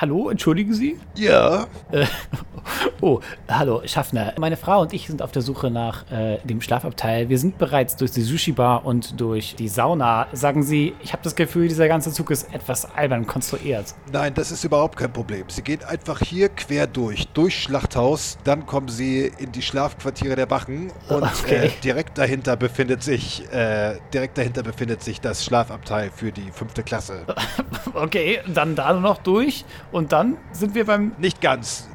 hallo, entschuldigen Sie? Ja. Äh, oh, hallo, Schaffner. Meine Frau und ich sind auf der Suche nach äh, dem Schlafabteil. Wir sind bereits durch die Sushi-Bar und durch die Sauna. Sagen Sie, ich habe das Gefühl, dieser ganze Zug ist etwas albern konstruiert. Nein, das ist überhaupt kein Problem. Sie gehen einfach hier quer durch, durch Schlachthaus, dann kommen Sie in die Schlafquartiere der Wachen und Okay. äh, direkt dahinter befindet sich, äh, direkt dahinter befindet sich das Schlafabteil für die fünfte Klasse. Okay, dann da noch durch und dann sind wir beim. Nicht ganz.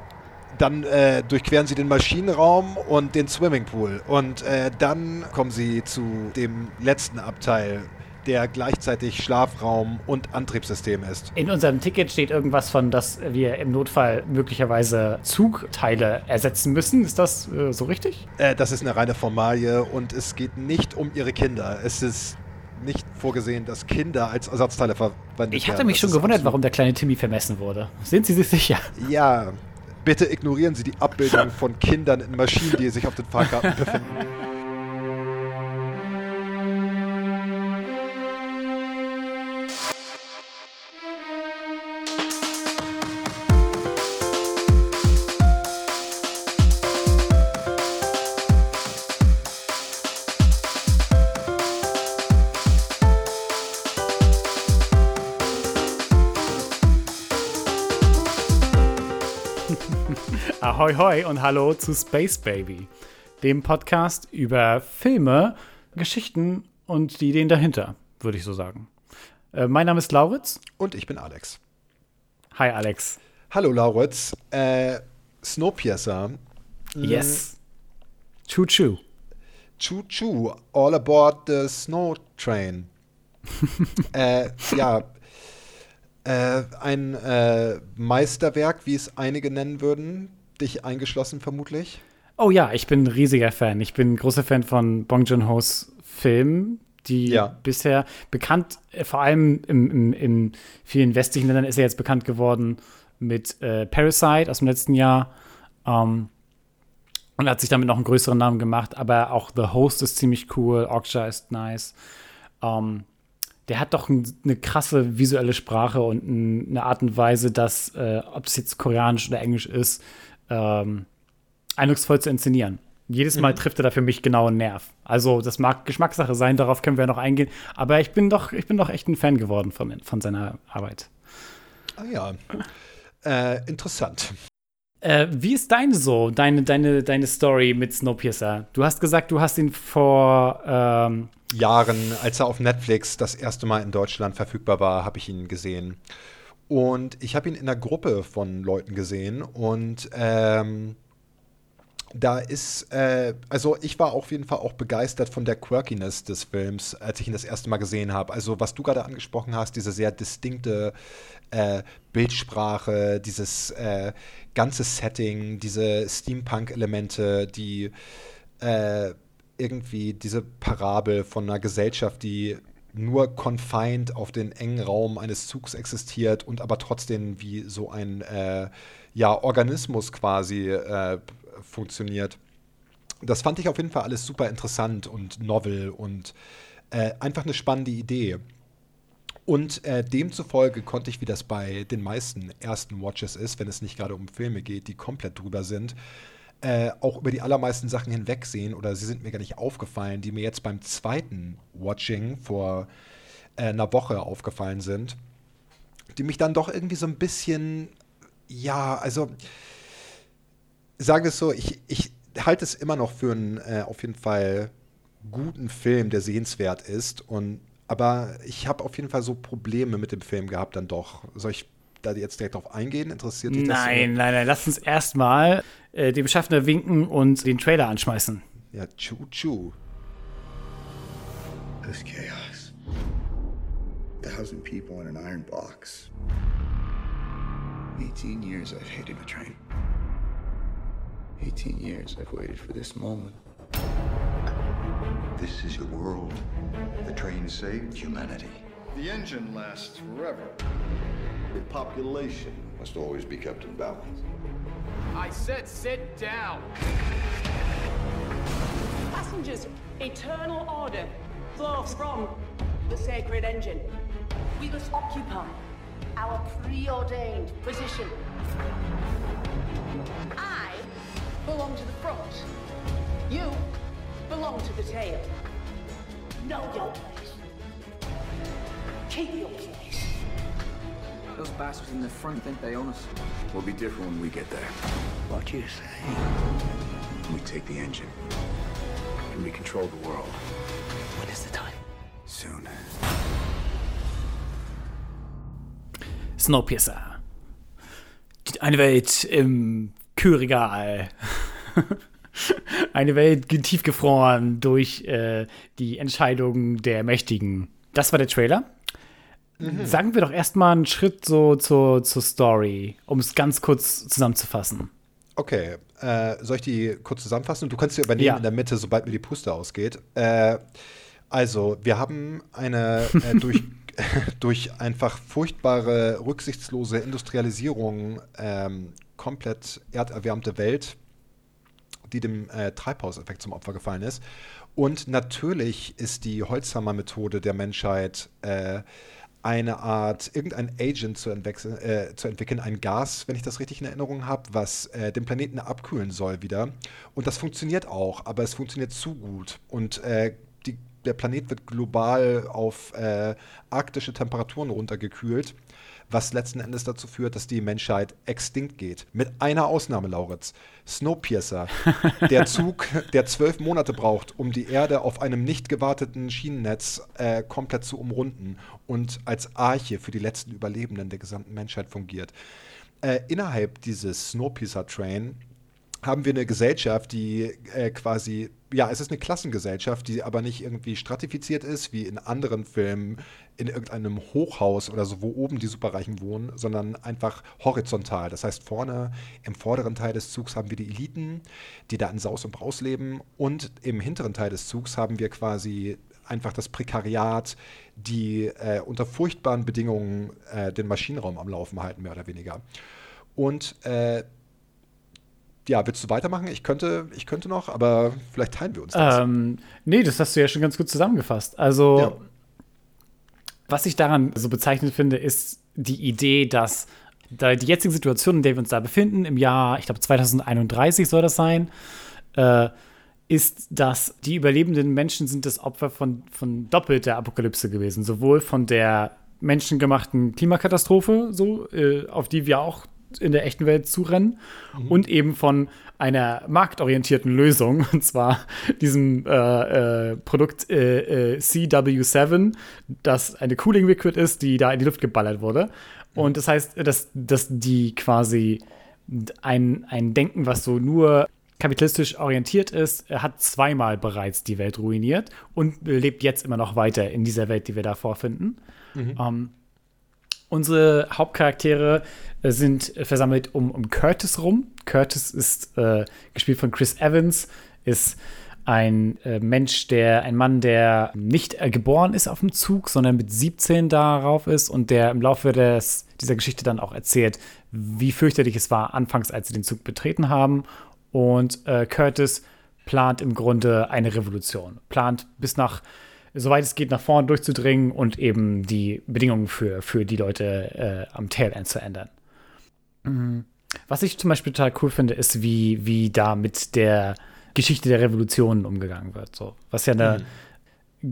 Dann äh, durchqueren Sie den Maschinenraum und den Swimmingpool. Und äh, dann kommen Sie zu dem letzten Abteil, der gleichzeitig Schlafraum und Antriebssystem ist. In unserem Ticket steht irgendwas von, dass wir im Notfall möglicherweise Zugteile ersetzen müssen. Ist das äh, so richtig? Äh, das ist eine reine Formalie und es geht nicht um Ihre Kinder. Es ist nicht vorgesehen, dass Kinder als Ersatzteile verwendet Ich hatte werden. mich schon gewundert, warum der kleine Timmy vermessen wurde. Sind Sie sich sicher? Ja, bitte ignorieren Sie die Abbildung von Kindern in Maschinen, die sich auf den Fahrkarten befinden. Ahoi hoi und hallo zu Space Baby, dem Podcast über Filme, Geschichten und die Ideen dahinter, würde ich so sagen. Äh, mein Name ist Lauritz. Und ich bin Alex. Hi Alex. Hallo Lauritz. Äh, Snowpiercer. Yes. Choo choo. Choo Choo, all aboard the Snow Train. äh, ja, äh, ein äh, Meisterwerk, wie es einige nennen würden, dich eingeschlossen vermutlich. Oh ja, ich bin ein riesiger Fan. Ich bin ein großer Fan von Bong Joon-ho's Filmen, die Ja. bisher bekannt, äh, vor allem in vielen westlichen Ländern ist er jetzt bekannt geworden mit äh, Parasite aus dem letzten Jahr. Ähm, und hat sich damit noch einen größeren Namen gemacht, aber auch The Host ist ziemlich cool, Okja ist nice. Ähm, der hat doch ein, eine krasse visuelle Sprache und ein, eine Art und Weise, dass, äh, ob es jetzt koreanisch oder englisch ist, ähm, eindrucksvoll zu inszenieren. Jedes Mal trifft er da für mich genau einen Nerv. Also, das mag Geschmackssache sein, darauf können wir noch eingehen. Aber ich bin doch, ich bin doch echt ein Fan geworden von, von seiner Arbeit. Ah ja. Äh, interessant. Äh, wie ist deine so, deine, deine, deine Story mit Snowpiercer? Du hast gesagt, du hast ihn vor ähm, Jahren, als er auf Netflix das erste Mal in Deutschland verfügbar war, habe ich ihn gesehen. Und ich habe ihn in einer Gruppe von Leuten gesehen und ähm, da ist, äh, also ich war auf jeden Fall auch begeistert von der Quirkiness des Films, als ich ihn das erste Mal gesehen habe. Also was du gerade angesprochen hast, diese sehr distinkte äh, Bildsprache, dieses äh, ganze Setting, diese Steampunk-Elemente, die äh, irgendwie diese Parabel von einer Gesellschaft, die nur confined auf den engen Raum eines Zugs existiert und aber trotzdem wie so ein äh, ja, Organismus quasi äh, funktioniert. Das fand ich auf jeden Fall alles super interessant und novel und äh, einfach eine spannende Idee. Und äh, demzufolge konnte ich, wie das bei den meisten ersten Watches ist, wenn es nicht gerade um Filme geht, die komplett drüber sind, äh, auch über die allermeisten Sachen hinwegsehen oder sie sind mir gar nicht aufgefallen, die mir jetzt beim zweiten Watching vor äh, einer Woche aufgefallen sind, die mich dann doch irgendwie so ein bisschen, ja, also sagen wir es so, ich, ich halte es immer noch für einen äh, auf jeden Fall guten Film, der sehenswert ist. Und, aber ich habe auf jeden Fall so Probleme mit dem Film gehabt dann doch. Soll ich da jetzt direkt drauf eingehen? Interessiert dich das? Nein, nein, nein. Lass uns erstmal äh, dem Schaffner winken und den Trailer anschmeißen. Ja, Chu Chu. This chaos. Thousand people in an iron box. 18 years I've hated the train. 18 years I've waited for this moment. This is your world. The train saved humanity. The engine lasts forever. The population must always be kept in balance. I said sit down. Passengers, eternal order flows from the sacred engine. We must occupy our preordained position. I belong to the front. You belong to the tail. Know your place. Keep your place. Those bastards in the front think they own us. We'll be different when we get there. What you say? We take the engine. And we control the world. When is the time? Soon. Snowpiercer. Eine Welt im Kühlregal. Eine Welt tiefgefroren durch äh, die Entscheidungen der Mächtigen. Das war der Trailer. Sagen wir doch erstmal einen Schritt so zur, zur Story, um es ganz kurz zusammenzufassen. Okay, äh, soll ich die kurz zusammenfassen? Du kannst sie übernehmen Ja. in der Mitte, sobald mir die Puste ausgeht. Äh, also, wir haben eine äh, durch, durch einfach furchtbare, rücksichtslose Industrialisierung ähm, komplett erderwärmte Welt, die dem äh, Treibhauseffekt zum Opfer gefallen ist. Und natürlich ist die Holzhammer-Methode der Menschheit äh, eine Art, irgendein Agent zu, äh, zu entwickeln, ein Gas, wenn ich das richtig in Erinnerung habe, was äh, den Planeten abkühlen soll wieder. Und das funktioniert auch, aber es funktioniert zu gut. Und äh, die, der Planet wird global auf äh, arktische Temperaturen runtergekühlt, was letzten Endes dazu führt, dass die Menschheit extinkt geht. Mit einer Ausnahme, Lauritz. Snowpiercer, der Zug, der zwölf Monate braucht, um die Erde auf einem nicht gewarteten Schienennetz äh, komplett zu umrunden und als Arche für die letzten Überlebenden der gesamten Menschheit fungiert. Äh, innerhalb dieses Snowpiercer-Train haben wir eine Gesellschaft, die äh, quasi, ja, es ist eine Klassengesellschaft, die aber nicht irgendwie stratifiziert ist, wie in anderen Filmen in irgendeinem Hochhaus oder so, wo oben die Superreichen wohnen, sondern einfach horizontal. Das heißt, vorne im vorderen Teil des Zugs haben wir die Eliten, die da in Saus und Braus leben und im hinteren Teil des Zugs haben wir quasi einfach das Prekariat, die äh, unter furchtbaren Bedingungen äh, den Maschinenraum am Laufen halten, mehr oder weniger. Und äh, ja, willst du weitermachen? Ich könnte, ich könnte noch, aber vielleicht teilen wir uns das. Ähm, nee, das hast du ja schon ganz gut zusammengefasst. Also, Ja. was ich daran so bezeichnend finde, ist die Idee, dass da die jetzige Situation, in der wir uns da befinden, im Jahr, ich glaube 2031 soll das sein, äh, ist, dass die überlebenden Menschen sind das Opfer von, von doppelter Apokalypse gewesen. Sowohl von der menschengemachten Klimakatastrophe, so, äh, auf die wir auch in der echten Welt zurennen, und eben von einer marktorientierten Lösung, und zwar diesem äh, äh, Produkt äh, äh, CW7, das eine Cooling Liquid ist, die da in die Luft geballert wurde. Und das heißt, dass, dass die quasi ein, ein Denken, was so nur kapitalistisch orientiert ist, hat zweimal bereits die Welt ruiniert und lebt jetzt immer noch weiter in dieser Welt, die wir da vorfinden. Ähm, unsere Hauptcharaktere äh, sind äh, versammelt um, um Curtis rum. Curtis ist äh, gespielt von Chris Evans, ist ein äh, Mensch, der, ein Mann, der nicht äh, geboren ist auf dem Zug, sondern mit 17 darauf ist und der im Laufe des, dieser Geschichte dann auch erzählt, wie fürchterlich es war, anfangs, als sie den Zug betreten haben. Und äh, Curtis plant im Grunde eine Revolution. Plant bis nach, soweit es geht, nach vorne durchzudringen und eben die Bedingungen für, für die Leute äh, am Tail End zu ändern. Mhm. Was ich zum Beispiel total cool finde, ist, wie, wie da mit der Geschichte der Revolutionen umgegangen wird. So, was ja eine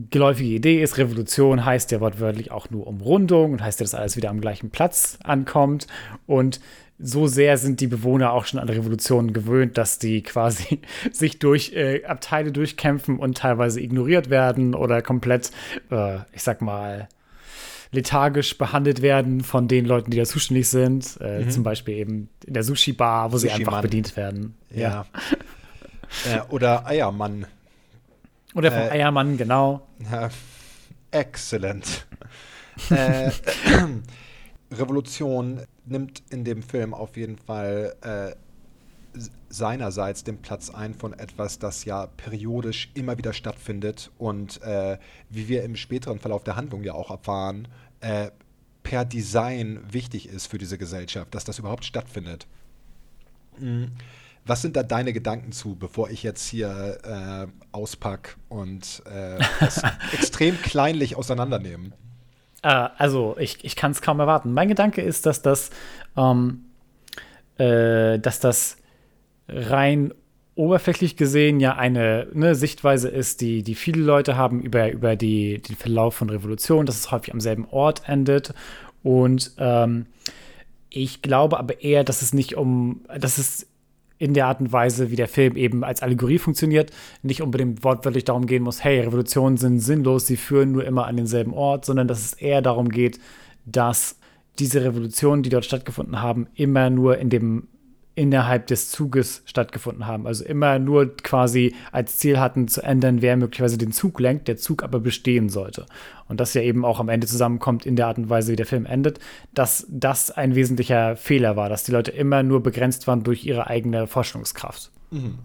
geläufige Idee ist, Revolution heißt ja wortwörtlich auch nur Umrundung und heißt ja, dass alles wieder am gleichen Platz ankommt. Und so sehr sind die Bewohner auch schon an Revolutionen gewöhnt, dass die quasi sich durch äh, Abteile durchkämpfen und teilweise ignoriert werden oder komplett, äh, ich sag mal, lethargisch behandelt werden von den Leuten, die da zuständig sind. Äh, Zum Beispiel eben in der Sushi-Bar, wo sie einfach bedient werden. ja. äh, oder Eiermann. Oder vom Äh, Eiermann, genau. Ja, excellent. äh, Revolution nimmt in dem Film auf jeden Fall äh, seinerseits den Platz ein von etwas, das ja periodisch immer wieder stattfindet und äh, wie wir im späteren Verlauf der Handlung ja auch erfahren, äh, per Design wichtig ist für diese Gesellschaft, dass das überhaupt stattfindet. Mhm. Was sind da deine Gedanken zu, bevor ich jetzt hier äh, auspack und äh, das extrem kleinlich auseinandernehmen? Äh, also, ich, ich kann es kaum erwarten. Mein Gedanke ist, dass das, ähm, äh, dass das rein oberflächlich gesehen ja eine ne, Sichtweise ist, die, die viele Leute haben über, über die, den Verlauf von Revolution, dass es häufig am selben Ort endet. Und ähm, ich glaube aber eher, dass es nicht um, dass es in der Art und Weise, wie der Film eben als Allegorie funktioniert, nicht unbedingt wortwörtlich darum gehen muss, hey, Revolutionen sind sinnlos, sie führen nur immer an denselben Ort, sondern dass es eher darum geht, dass diese Revolutionen, die dort stattgefunden haben, immer nur in dem innerhalb des Zuges stattgefunden haben. Also immer nur quasi als Ziel hatten zu ändern, wer möglicherweise den Zug lenkt, der Zug aber bestehen sollte. Und das ja eben auch am Ende zusammenkommt in der Art und Weise, wie der Film endet, dass das ein wesentlicher Fehler war, dass die Leute immer nur begrenzt waren durch ihre eigene Vorstellungskraft. Mhm.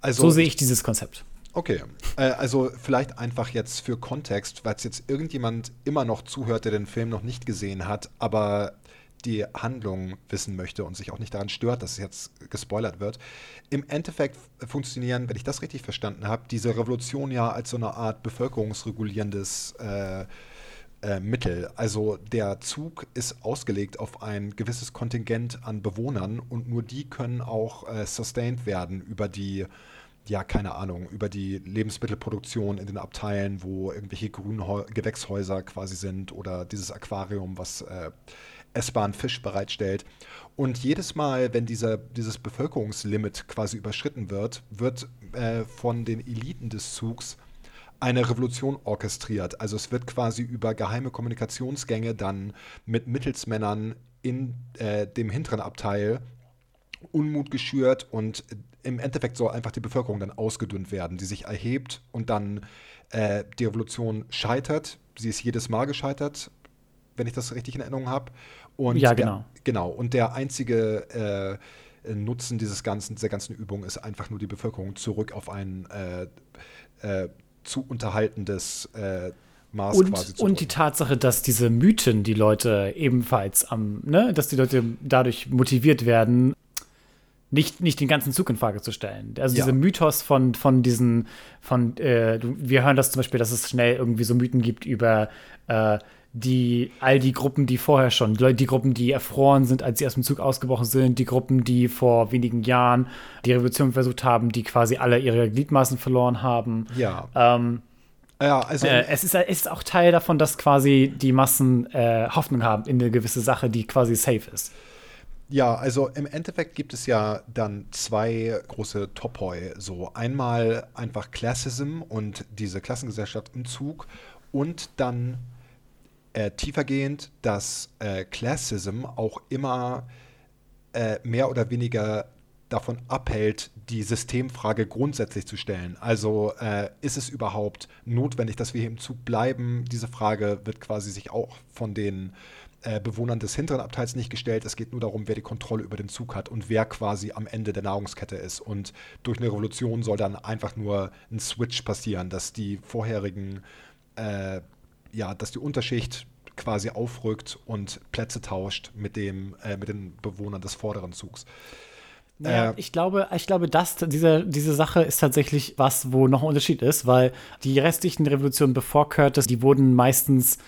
Also, so sehe ich dieses Konzept. Okay, äh, also vielleicht einfach jetzt für Kontext, weil es jetzt irgendjemand immer noch zuhört, der den Film noch nicht gesehen hat, aber die Handlung wissen möchte und sich auch nicht daran stört, dass es jetzt gespoilert wird. Im Endeffekt funktionieren, wenn ich das richtig verstanden habe, diese Revolution ja als so eine Art bevölkerungsregulierendes äh, äh, Mittel. Also der Zug ist ausgelegt auf ein gewisses Kontingent an Bewohnern und nur die können auch äh, sustained werden über die ja, keine Ahnung, über die Lebensmittelproduktion in den Abteilen, wo irgendwelche grünen Gewächshäuser quasi sind oder dieses Aquarium, was äh, essbaren Fisch bereitstellt. Und jedes Mal, wenn dieser, dieses Bevölkerungslimit quasi überschritten wird, wird äh, von den Eliten des Zugs eine Revolution orchestriert. Also es wird quasi über geheime Kommunikationsgänge dann mit Mittelsmännern in äh, dem hinteren Abteil Unmut geschürt und im Endeffekt soll einfach die Bevölkerung dann ausgedünnt werden, die sich erhebt und dann äh, die Revolution scheitert. Sie ist jedes Mal gescheitert, wenn ich das richtig in Erinnerung habe. Und ja, genau. Der, genau. Und der einzige äh, Nutzen dieses ganzen, dieser ganzen Übung ist einfach nur die Bevölkerung zurück auf ein äh, äh, zu unterhaltendes äh, Maß und, quasi zu Und die Tatsache, dass diese Mythen die Leute ebenfalls am, ne, dass die Leute dadurch motiviert werden, nicht, nicht den ganzen Zug in Frage zu stellen. Also ja. dieser Mythos von, von diesen, von, äh, wir hören das zum Beispiel, dass es schnell irgendwie so Mythen gibt über äh, die, all die Gruppen, die vorher schon, die, Gruppen, die erfroren sind, als sie aus dem Zug ausgebrochen sind, die Gruppen, die vor wenigen Jahren die Revolution versucht haben, die quasi alle ihre Gliedmaßen verloren haben. Ja. Ähm, ja, also äh, es, ist, es ist auch Teil davon, dass quasi die Massen äh, Hoffnung haben in eine gewisse Sache, die quasi safe ist. Ja, also im Endeffekt gibt es ja dann zwei große Topoi. So einmal einfach Classism und diese Klassengesellschaft im Zug und dann äh, tiefergehend, dass äh, Classism auch immer äh, mehr oder weniger davon abhält, die Systemfrage grundsätzlich zu stellen. Also äh, ist es überhaupt notwendig, dass wir hier im Zug bleiben? Diese Frage wird quasi sich auch von den äh, Bewohnern des hinteren Abteils nicht gestellt. Es geht nur darum, wer die Kontrolle über den Zug hat und wer quasi am Ende der Nahrungskette ist. Und durch eine Revolution soll dann einfach nur ein Switch passieren, dass die vorherigen äh, ja, dass die Unterschicht quasi aufrückt und Plätze tauscht mit, dem, äh, mit den Bewohnern des vorderen Zugs. Ja, äh, ich glaube, ich glaube, dass diese, diese Sache ist tatsächlich was, wo noch ein Unterschied ist, weil die restlichen Revolutionen bevor Curtis, die wurden meistens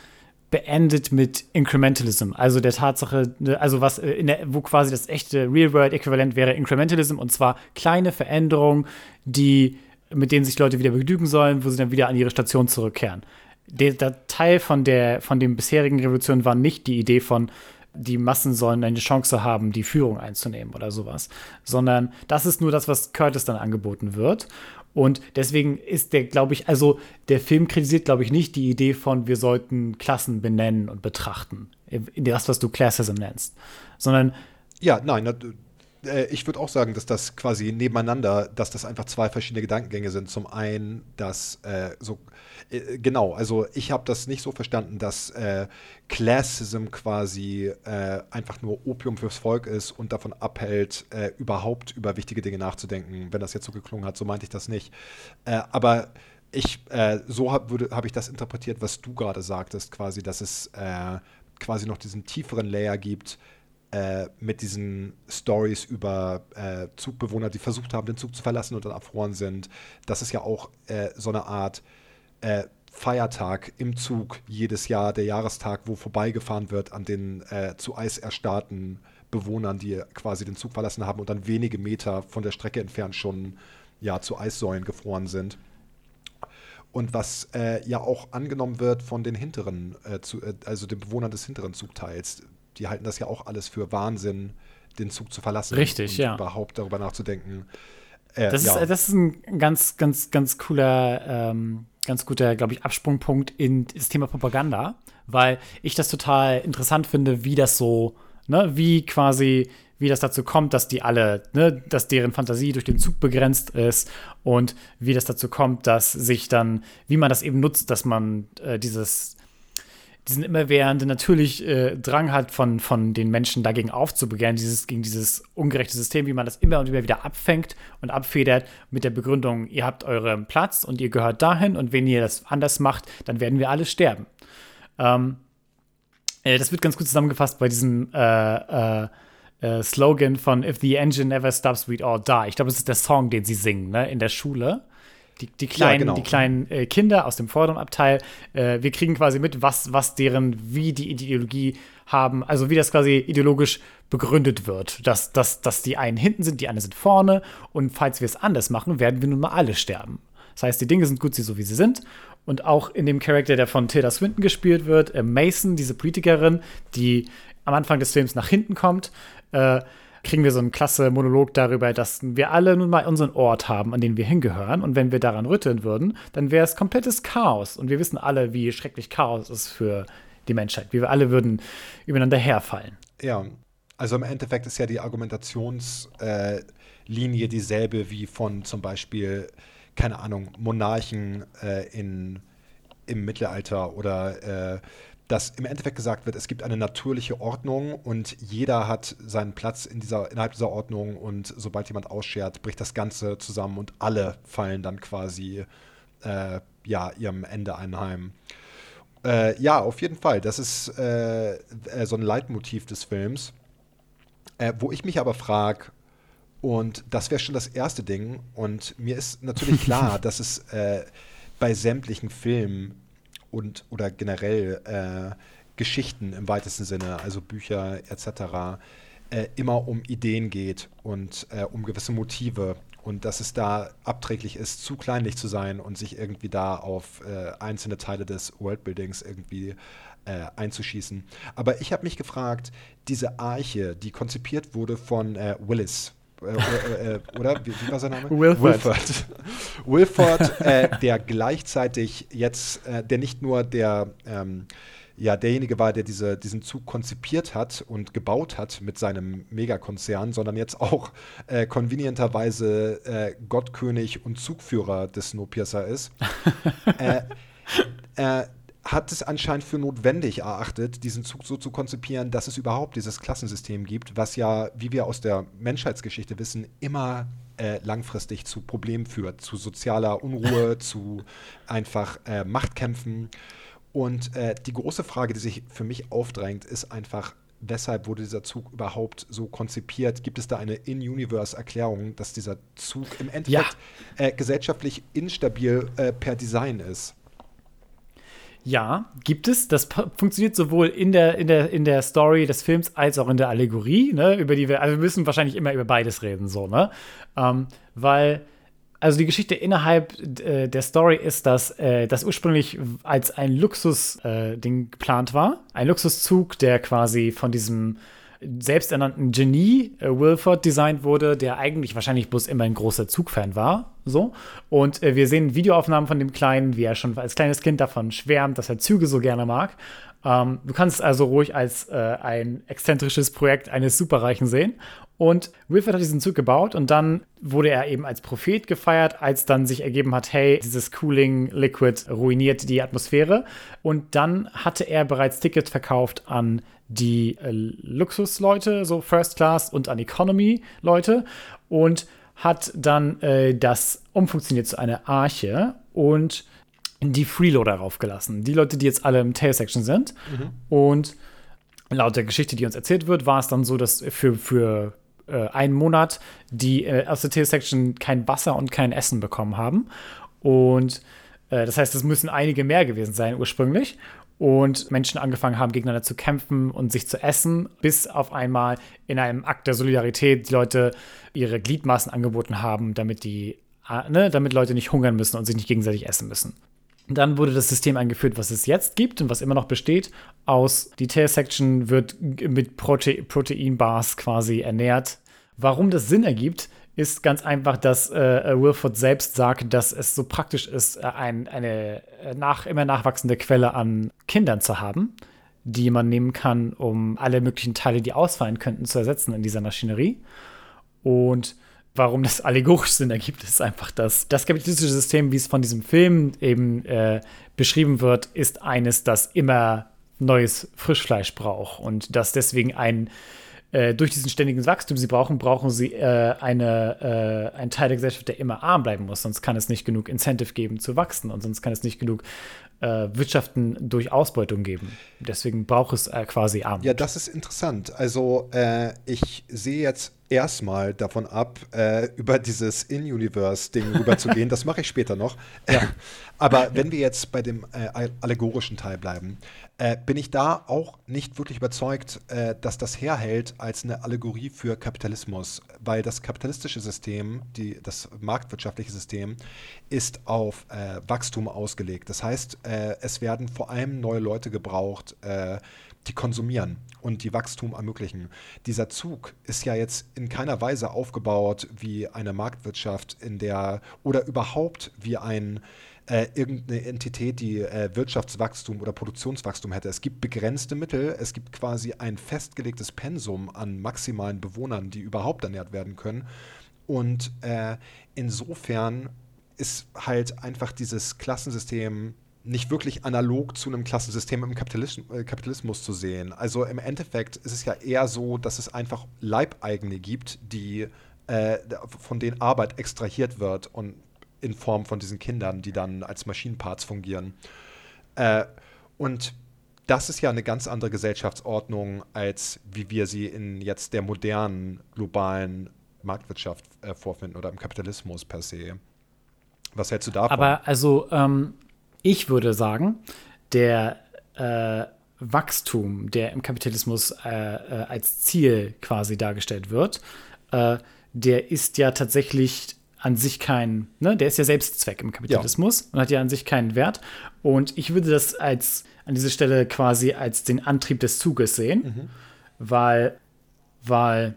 beendet mit Incrementalism, also der Tatsache, ne, also was äh, in der, wo quasi das echte Real-World-Äquivalent wäre Incrementalism und zwar kleine Veränderungen, die mit denen sich Leute wieder begnügen sollen, wo sie dann wieder an ihre Station zurückkehren der, der Teil von der von den bisherigen Revolutionen war nicht die Idee von die Massen sollen eine Chance haben, die Führung einzunehmen oder sowas, sondern das ist nur das, was Curtis dann angeboten wird. Und deswegen ist der, glaube ich, also der Film kritisiert, glaube ich, nicht die Idee von, wir sollten Klassen benennen und betrachten, das, was du Classism nennst, sondern ja, nein, äh, ich würde auch sagen, dass das quasi nebeneinander, dass das einfach zwei verschiedene Gedankengänge sind. Zum einen, dass äh, so äh, genau, also ich habe das nicht so verstanden, dass äh, Classism quasi äh, einfach nur Opium fürs Volk ist und davon abhält, äh, überhaupt über wichtige Dinge nachzudenken. Wenn das jetzt so geklungen hat, so meinte ich das nicht. aber ich, so habe hab ich das interpretiert, was du gerade sagtest, quasi, dass es quasi noch diesen tieferen Layer gibt, äh, mit diesen Stories über äh, Zugbewohner, die versucht haben, den Zug zu verlassen und dann erfroren sind. Das ist ja auch äh, so eine Art äh, Feiertag im Zug jedes Jahr, der Jahrestag, wo vorbeigefahren wird an den äh, zu Eis erstarrten Bewohnern, die quasi den Zug verlassen haben und dann wenige Meter von der Strecke entfernt schon ja, zu Eissäulen gefroren sind. Und was äh, ja auch angenommen wird von den hinteren, äh, zu, äh, also den Bewohnern des hinteren Zugteils. Die halten das ja auch alles für Wahnsinn, den Zug zu verlassen. Richtig, und ja. Überhaupt darüber nachzudenken. Äh, Das, ja. ist, das ist ein ganz, ganz, ganz cooler, ähm, ganz guter, glaube ich, Absprungpunkt in das Thema Propaganda, weil ich das total interessant finde, wie das so, ne, wie quasi, wie das dazu kommt, dass die alle, ne, dass deren Fantasie durch den Zug begrenzt ist und wie das dazu kommt, dass sich dann, wie man das eben nutzt, dass man äh, dieses diesen immerwährenden natürlich äh, Drang hat von, von den Menschen dagegen aufzubegehren, dieses, gegen dieses ungerechte System, wie man das immer und immer wieder abfängt und abfedert mit der Begründung, ihr habt euren Platz und ihr gehört dahin und wenn ihr das anders macht, dann werden wir alle sterben. Ähm, äh, das wird ganz gut zusammengefasst bei diesem äh, äh, äh, Slogan von If the engine never stops, we'd all die. Ich glaube, das ist der Song, den sie singen, ne, in der Schule. Die, die kleinen, genau. die kleinen äh, Kinder aus dem vorderen Abteil, äh, wir kriegen quasi mit, was, was deren, wie die Ideologie haben, also wie das quasi ideologisch begründet wird. Dass, dass, dass die einen hinten sind, die anderen sind vorne und falls wir es anders machen, werden wir nun mal alle sterben. Das heißt, die Dinge sind gut so, wie sie sind. Und auch in dem Charakter, der von Tilda Swinton gespielt wird, äh, Mason, diese Politikerin, die am Anfang des Films nach hinten kommt, äh, kriegen wir so einen klasse Monolog darüber, dass wir alle nun mal unseren Ort haben, an den wir hingehören. Und wenn wir daran rütteln würden, dann wäre es komplettes Chaos. Und wir wissen alle, wie schrecklich Chaos ist für die Menschheit. Wie wir alle würden übereinander herfallen. Ja, also im Endeffekt ist ja die Argumentationslinie äh, dieselbe wie von zum Beispiel, keine Ahnung, Monarchen äh, in, im Mittelalter oder äh, dass im Endeffekt gesagt wird, es gibt eine natürliche Ordnung und jeder hat seinen Platz in dieser, innerhalb dieser Ordnung und sobald jemand ausschert, bricht das Ganze zusammen und alle fallen dann quasi äh, ja, ihrem Ende einheim. Äh, ja, auf jeden Fall. Das ist äh, äh, so ein Leitmotiv des Films. Äh, wo ich mich aber frage, und das wäre schon das erste Ding, und mir ist natürlich klar, dass es äh, bei sämtlichen Filmen und oder generell äh, Geschichten im weitesten Sinne, also Bücher etc., äh, immer um Ideen geht und äh, um gewisse Motive und dass es da abträglich ist, zu kleinlich zu sein und sich irgendwie da auf äh, einzelne Teile des Worldbuildings irgendwie äh, einzuschießen. Aber ich habe mich gefragt, diese Arche, die konzipiert wurde von äh, Willis, äh, oder, äh, oder? Wie, wie, war sein Name? Wilford. Wilford, Wilford äh, der gleichzeitig jetzt, äh, der nicht nur der, ähm, ja, derjenige war, der diese, diesen Zug konzipiert hat und gebaut hat mit seinem Megakonzern, sondern jetzt auch äh, convenienterweise äh, Gottkönig und Zugführer des Snowpiercer ist. äh, äh, hat es anscheinend für notwendig erachtet, diesen Zug so zu konzipieren, dass es überhaupt dieses Klassensystem gibt, was ja, wie wir aus der Menschheitsgeschichte wissen, immer äh, langfristig zu Problemen führt, zu sozialer Unruhe, zu einfach äh, Machtkämpfen. Und äh, die große Frage, die sich für mich aufdrängt, ist einfach, weshalb wurde dieser Zug überhaupt so konzipiert? Gibt es da eine In-Universe-Erklärung, dass dieser Zug im Endeffekt ja. gesellschaftlich instabil äh, per Design ist? Ja, gibt es. Das funktioniert sowohl in der, in, der, in der Story des Films als auch in der Allegorie, ne, über die wir, also wir müssen wahrscheinlich immer über beides reden, so, ne? Ähm, weil, also die Geschichte innerhalb äh, der Story ist, dass äh, das ursprünglich als ein Luxus-Ding äh, geplant war. Ein Luxuszug, der quasi von diesem selbsternannten Genie äh, Wilford designt wurde, der eigentlich wahrscheinlich bloß immer ein großer Zugfan war. So. Und äh, wir sehen Videoaufnahmen von dem Kleinen, wie er schon als kleines Kind davon schwärmt, dass er Züge so gerne mag. Ähm, du kannst also ruhig als äh, ein exzentrisches Projekt eines Superreichen sehen. Und Wilford hat diesen Zug gebaut und dann wurde er eben als Prophet gefeiert, als dann sich ergeben hat, hey, dieses Cooling Liquid ruiniert die Atmosphäre. Und dann hatte er bereits Tickets verkauft an die äh, Luxusleute, so First Class und an Economy-Leute und hat dann äh, das umfunktioniert zu einer Arche und die Freeloader raufgelassen. Die Leute, die jetzt alle im Tail-Section sind. Mhm. Und laut der Geschichte, die uns erzählt wird, war es dann so, dass für, für äh, einen Monat die äh, aus der Tail-Section kein Wasser und kein Essen bekommen haben. Und Äh, das heißt, es müssen einige mehr gewesen sein ursprünglich. Und Menschen angefangen haben, gegeneinander zu kämpfen und sich zu essen, bis auf einmal in einem Akt der Solidarität die Leute ihre Gliedmaßen angeboten haben, damit die, äh, ne, damit Leute nicht hungern müssen und sich nicht gegenseitig essen müssen. Dann wurde das System eingeführt, was es jetzt gibt und was immer noch besteht. Aus die Tail Section wird mit Prote Proteinbars quasi ernährt. Warum das Sinn ergibt, ist ganz einfach, dass äh, Wilford selbst sagt, dass es so praktisch ist, äh, ein, eine äh, nach, immer nachwachsende Quelle an Kindern zu haben, die man nehmen kann, um alle möglichen Teile, die ausfallen könnten, zu ersetzen in dieser Maschinerie. Und warum das allegorisch Sinn ergibt, ist einfach, dass das kapitalistische System, wie es von diesem Film eben äh, beschrieben wird, ist eines, das immer neues Frischfleisch braucht und dass deswegen ein äh, durch diesen ständigen Wachstum sie brauchen, brauchen sie äh, eine, äh, einen Teil der Gesellschaft, der immer arm bleiben muss. Sonst kann es nicht genug Incentive geben zu wachsen und sonst kann es nicht genug äh, Wirtschaften durch Ausbeutung geben. Deswegen braucht es äh, quasi Armut. Ja, das ist interessant. Also ich sehe jetzt erstmal davon ab, äh, über dieses In-Universe-Ding rüberzugehen. das mache ich später noch. Ja. Aber wenn wir jetzt bei dem äh, allegorischen Teil bleiben, äh, bin ich da auch nicht wirklich überzeugt, äh, dass das herhält als eine Allegorie für Kapitalismus, weil das kapitalistische System, die, das marktwirtschaftliche System, ist auf äh, Wachstum ausgelegt. Das heißt, äh, es werden vor allem neue Leute gebraucht, die konsumieren und die Wachstum ermöglichen. Dieser Zug ist ja jetzt in keiner Weise aufgebaut wie eine Marktwirtschaft, in der oder überhaupt wie ein äh, irgendeine Entität, die äh, Wirtschaftswachstum oder Produktionswachstum hätte. Es gibt begrenzte Mittel, es gibt quasi ein festgelegtes Pensum an maximalen Bewohnern, die überhaupt ernährt werden können. Und äh, insofern ist halt einfach dieses Klassensystem nicht wirklich analog zu einem Klassensystem im Kapitalismus, äh, Kapitalismus zu sehen. Also im Endeffekt ist es ja eher so, dass es einfach Leibeigene gibt, die äh, von denen Arbeit extrahiert wird und in Form von diesen Kindern, die dann als Maschinenparts fungieren. Äh, und das ist ja eine ganz andere Gesellschaftsordnung, als wie wir sie in jetzt der modernen globalen Marktwirtschaft äh, vorfinden oder im Kapitalismus per se. Was hältst du davon? Aber also ähm, ich würde sagen, der äh, Wachstum, der im Kapitalismus äh, äh, als Ziel quasi dargestellt wird, äh, der ist ja tatsächlich an sich kein, ne, der ist ja Selbstzweck im Kapitalismus ja. und hat ja an sich keinen Wert. Und ich würde das als an dieser Stelle quasi als den Antrieb des Zuges sehen, mhm. weil, weil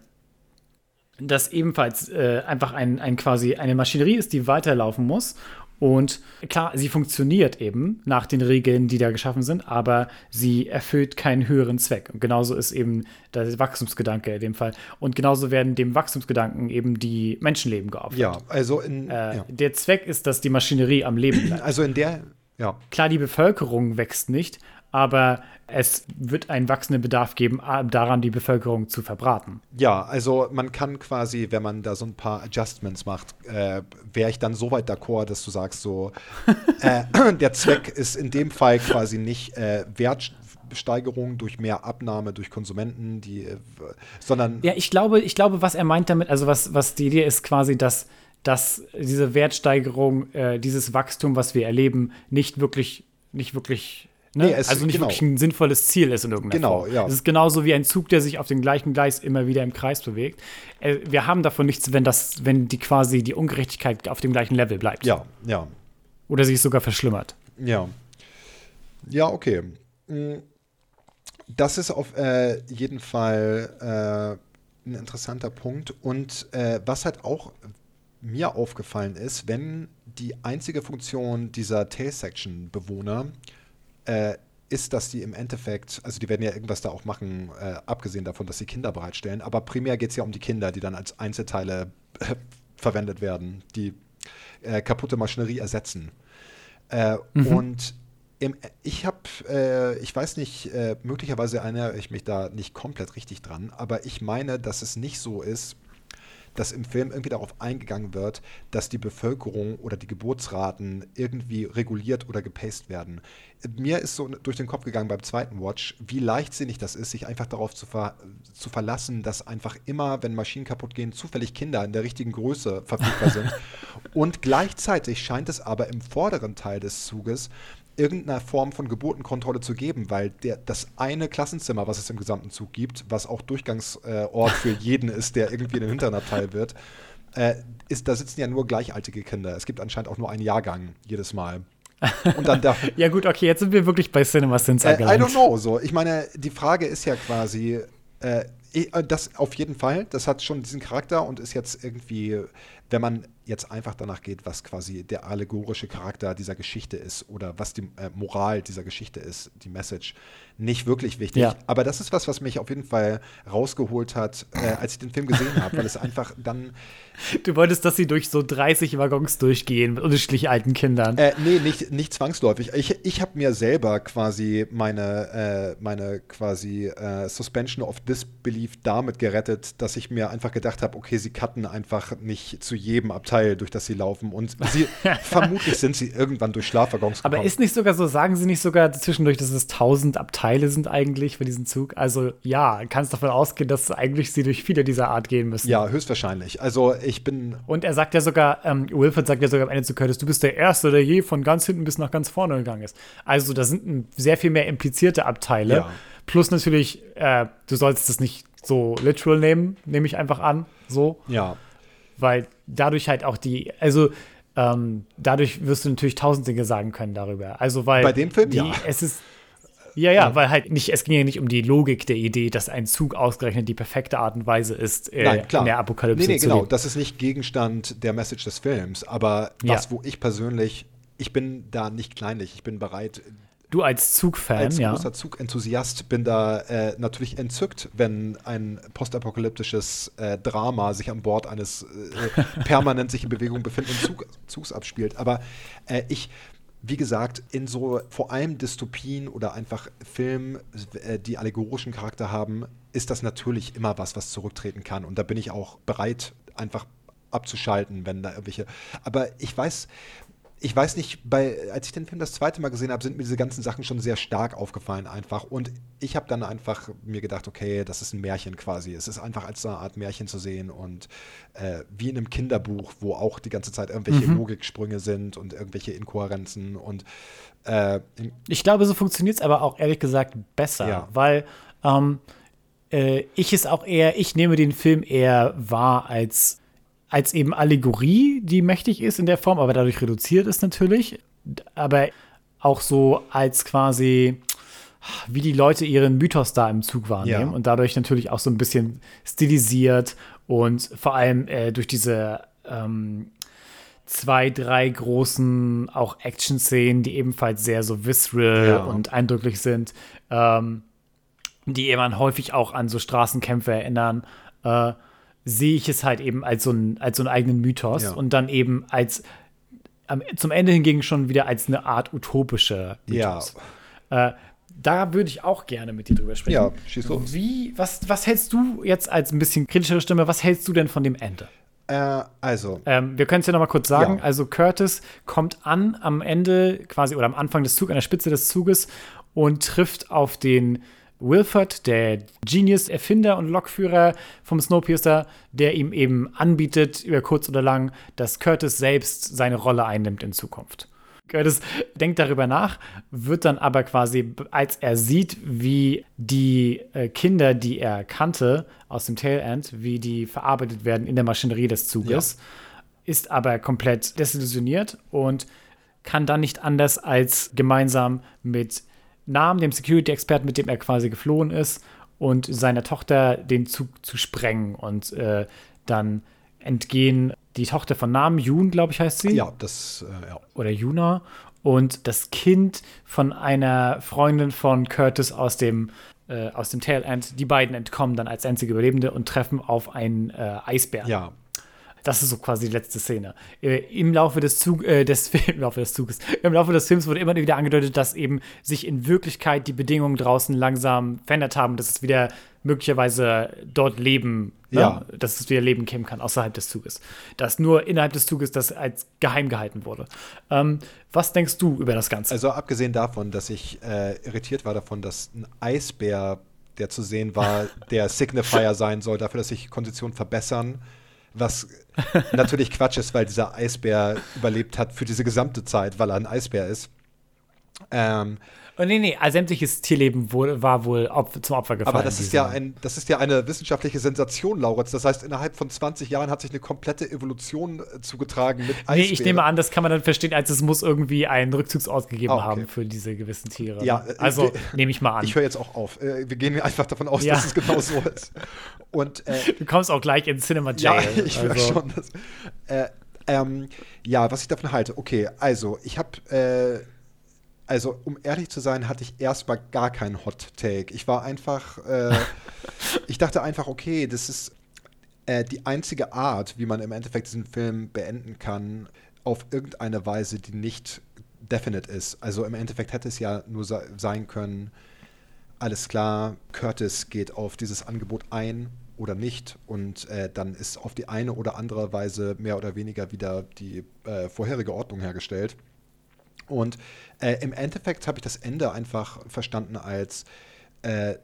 das ebenfalls äh, einfach ein, ein quasi eine Maschinerie ist, die weiterlaufen muss und klar, sie funktioniert eben nach den Regeln, die da geschaffen sind, aber sie erfüllt keinen höheren Zweck. Und genauso ist eben der Wachstumsgedanke in dem Fall. Und genauso werden dem Wachstumsgedanken eben die Menschenleben geopfert. Ja, also in, äh, ja. der Zweck ist, dass die Maschinerie am Leben bleibt. Also in der, ja. Klar, die Bevölkerung wächst nicht, aber es wird einen wachsenden Bedarf geben, daran die Bevölkerung zu verbraten. Ja, also man kann quasi, wenn man da so ein paar Adjustments macht, äh, wäre ich dann so weit d'accord, dass du sagst, so, äh, der Zweck ist in dem Fall quasi nicht äh, Wertsteigerung durch mehr Abnahme durch Konsumenten, die, äh, sondern. Ja, ich glaube, ich glaube, was er meint damit, also was, was die Idee ist quasi, dass dass diese Wertsteigerung, äh, dieses Wachstum, was wir erleben, nicht wirklich, nicht wirklich Ne? Nee, also nicht genau. wirklich ein sinnvolles Ziel ist in irgendeiner genau, Form. Ja. Es ist genauso wie ein Zug, der sich auf dem gleichen Gleis immer wieder im Kreis bewegt. Äh, wir haben davon nichts, wenn das, wenn die quasi die Ungerechtigkeit auf dem gleichen Level bleibt. Ja, ja. Oder sich sogar verschlimmert. Ja. Ja, okay. Hm. Das ist auf äh, jeden Fall äh, ein interessanter Punkt. Und äh, was halt auch mir aufgefallen ist, wenn die einzige Funktion dieser Tail-Section-Bewohner äh, ist, dass die im Endeffekt, also die werden ja irgendwas da auch machen, äh, abgesehen davon, dass sie Kinder bereitstellen, aber primär geht es ja um die Kinder, die dann als Einzelteile äh, verwendet werden, die äh, kaputte Maschinerie ersetzen. Äh, mhm. Und im, ich habe, äh, ich weiß nicht, äh, möglicherweise erinnere ich mich da nicht komplett richtig dran, aber ich meine, dass es nicht so ist, dass im Film irgendwie darauf eingegangen wird, dass die Bevölkerung oder die Geburtsraten irgendwie reguliert oder gepaced werden. Mir ist so durch den Kopf gegangen beim zweiten Watch, wie leichtsinnig das ist, sich einfach darauf zu, ver zu verlassen, dass einfach immer, wenn Maschinen kaputt gehen, zufällig Kinder in der richtigen Größe verfügbar sind. Und gleichzeitig scheint es aber im vorderen Teil des Zuges irgendeiner Form von Geburtenkontrolle zu geben, weil der, das eine Klassenzimmer, was es im gesamten Zug gibt, was auch Durchgangsort für jeden ist, der irgendwie in den hinteren Abteil wird, äh, ist, da sitzen ja nur gleichaltige Kinder. Es gibt anscheinend auch nur einen Jahrgang jedes Mal. Und dann da, ja gut, okay, jetzt sind wir wirklich bei Cinema Sins äh, I don't know, so. Ich meine, die Frage ist ja quasi, äh, das auf jeden Fall, das hat schon diesen Charakter und ist jetzt irgendwie, wenn man jetzt einfach danach geht, was quasi der allegorische Charakter dieser Geschichte ist oder was die äh, Moral dieser Geschichte ist, die Message, nicht wirklich wichtig. Ja. Aber das ist was, was mich auf jeden Fall rausgeholt hat, äh, als ich den Film gesehen habe, weil es einfach dann. Du wolltest, dass sie durch so 30 Waggons durchgehen mit unterschiedlich alten Kindern. Äh, nee, nicht, nicht zwangsläufig. Ich, ich habe mir selber quasi meine, äh, meine quasi äh, Suspension of Disbelief damit gerettet, dass ich mir einfach gedacht habe, okay, sie cutten einfach nicht zu jedem Abteil, durch das sie laufen. Und sie, vermutlich sind sie irgendwann durch Schlafwaggons gekommen. Aber ist nicht sogar so, sagen sie nicht sogar zwischendurch, dass es 1000 Abteile Teile sind eigentlich für diesen Zug. Also ja, kannst davon ausgehen, dass eigentlich sie durch viele dieser Art gehen müssen. Ja, höchstwahrscheinlich. Also ich bin. Und er sagt ja sogar, ähm, Wilford sagt ja sogar am Ende zu Curtis, du bist der Erste, der je von ganz hinten bis nach ganz vorne gegangen ist. Also da sind sehr viel mehr implizierte Abteile. Ja. Plus natürlich, äh, du sollst das nicht so literal nehmen, nehme ich einfach an. So. Ja. Weil dadurch halt auch die, also ähm, dadurch wirst du natürlich tausend Dinge sagen können darüber. Also weil bei dem Film die, ja. es ist ja, ja, weil halt nicht, es ging ja nicht um die Logik der Idee, dass ein Zug ausgerechnet die perfekte Art und Weise ist, äh, Nein, klar. in der Apokalypse nee, nee, zu genau. Das ist nicht Gegenstand der Message des Films, aber ja. was, wo ich persönlich, ich bin da nicht kleinlich, ich bin bereit. Du als Zugfan, als ja. großer Zugenthusiast bin da äh, natürlich entzückt, wenn ein postapokalyptisches äh, Drama sich an Bord eines äh, permanent sich in Bewegung befindenden Zug, Zugs abspielt. Aber äh, ich wie gesagt, in so vor allem Dystopien oder einfach Filmen, äh, die allegorischen Charakter haben, ist das natürlich immer was, was zurücktreten kann. Und da bin ich auch bereit, einfach abzuschalten, wenn da irgendwelche. Aber ich weiß, ich weiß nicht, bei, als ich den Film das zweite Mal gesehen habe, sind mir diese ganzen Sachen schon sehr stark aufgefallen einfach. Und ich habe dann einfach mir gedacht, okay, das ist ein Märchen quasi. Es ist einfach als eine Art Märchen zu sehen und äh, wie in einem Kinderbuch, wo auch die ganze Zeit irgendwelche mhm. Logiksprünge sind und irgendwelche Inkohärenzen und äh, Ich glaube, so funktioniert es aber auch ehrlich gesagt besser, ja. weil ähm, äh, ich es auch eher, ich nehme den Film eher wahr als als eben Allegorie, die mächtig ist in der Form, aber dadurch reduziert ist natürlich. Aber auch so als quasi, wie die Leute ihren Mythos da im Zug wahrnehmen ja. und dadurch natürlich auch so ein bisschen stilisiert und vor allem äh, durch diese ähm, zwei, drei großen auch Action-Szenen, die ebenfalls sehr so visceral ja. und eindrücklich sind, ähm, die eben häufig auch an so Straßenkämpfe erinnern. Äh, sehe ich es halt eben als so, ein, als so einen eigenen Mythos ja. und dann eben als zum Ende hingegen schon wieder als eine Art utopische Mythos. Ja. Äh, da würde ich auch gerne mit dir drüber sprechen. Ja, schieß los. Wie, was, was hältst du jetzt als ein bisschen kritischere Stimme, was hältst du denn von dem Ende? Äh, also. Ähm, wir können es ja noch mal kurz sagen. Ja. Also Curtis kommt an am Ende quasi oder am Anfang des Zuges, an der Spitze des Zuges und trifft auf den Wilford, der Genius-Erfinder und Lokführer vom Snowpiercer, der ihm eben anbietet, über kurz oder lang, dass Curtis selbst seine Rolle einnimmt in Zukunft. Curtis denkt darüber nach, wird dann aber quasi, als er sieht, wie die äh, Kinder, die er kannte aus dem Tail End, wie die verarbeitet werden in der Maschinerie des Zuges, ja. ist aber komplett desillusioniert und kann dann nicht anders als gemeinsam mit Namen, dem Security-Experten, mit dem er quasi geflohen ist, und seiner Tochter den Zug zu sprengen. Und äh, dann entgehen die Tochter von Namen, Jun, glaube ich, heißt sie. Ja, das, äh, ja. Oder Juna. Und das Kind von einer Freundin von Curtis aus dem, äh, aus dem Tail End. Die beiden entkommen dann als einzige Überlebende und treffen auf einen äh, Eisbär. Ja. Das ist so quasi die letzte Szene. Äh, Im Laufe des, Zug, äh, des, im Laufe des Zuges, im Laufe des Films wurde immer wieder angedeutet, dass eben sich in Wirklichkeit die Bedingungen draußen langsam verändert haben, dass es wieder möglicherweise dort Leben, ne? Ja. dass es wieder Leben kämen kann außerhalb des Zuges. Dass nur innerhalb des Zuges das als geheim gehalten wurde. Ähm, was denkst du über das Ganze? Also abgesehen davon, dass ich äh, irritiert war davon, dass ein Eisbär, der zu sehen war, der Signifier sein soll, dafür, dass sich Konditionen verbessern, was natürlich Quatsch ist, weil dieser Eisbär überlebt hat für diese gesamte Zeit, weil er ein Eisbär ist. Ähm, oh, nee, nee, also sämtliches Tierleben wohl, war wohl Opfer, zum Opfer gefallen. aber das ist, ja ein, das ist ja eine wissenschaftliche Sensation, Lauritz. Das heißt, innerhalb von 20 Jahren hat sich eine komplette Evolution äh, zugetragen mit Eisbären. Nee, ich nehme an, das kann man dann verstehen, als es muss irgendwie einen Rückzugsort gegeben Ah, okay. haben für diese gewissen Tiere. Ja, äh, also nehme ich mal an. Ich höre jetzt auch auf. Äh, Wir gehen einfach davon aus, Ja. dass es genau so ist. Und äh, du kommst auch gleich ins Cinema Ja, Jail. ich merke also. schon. Dass, äh, ähm, ja, was ich davon halte. Okay, also ich habe, äh, also um ehrlich zu sein, hatte ich erstmal gar keinen Hot Take. Ich war einfach, äh, ich dachte einfach, okay, das ist äh, die einzige Art, wie man im Endeffekt diesen Film beenden kann, auf irgendeine Weise, die nicht definite ist. Also im Endeffekt hätte es ja nur se sein können, alles klar, Curtis geht auf dieses Angebot ein oder nicht und äh, dann ist auf die eine oder andere Weise mehr oder weniger wieder die äh, vorherige Ordnung hergestellt. Und äh, im Endeffekt habe ich das Ende einfach verstanden als, äh,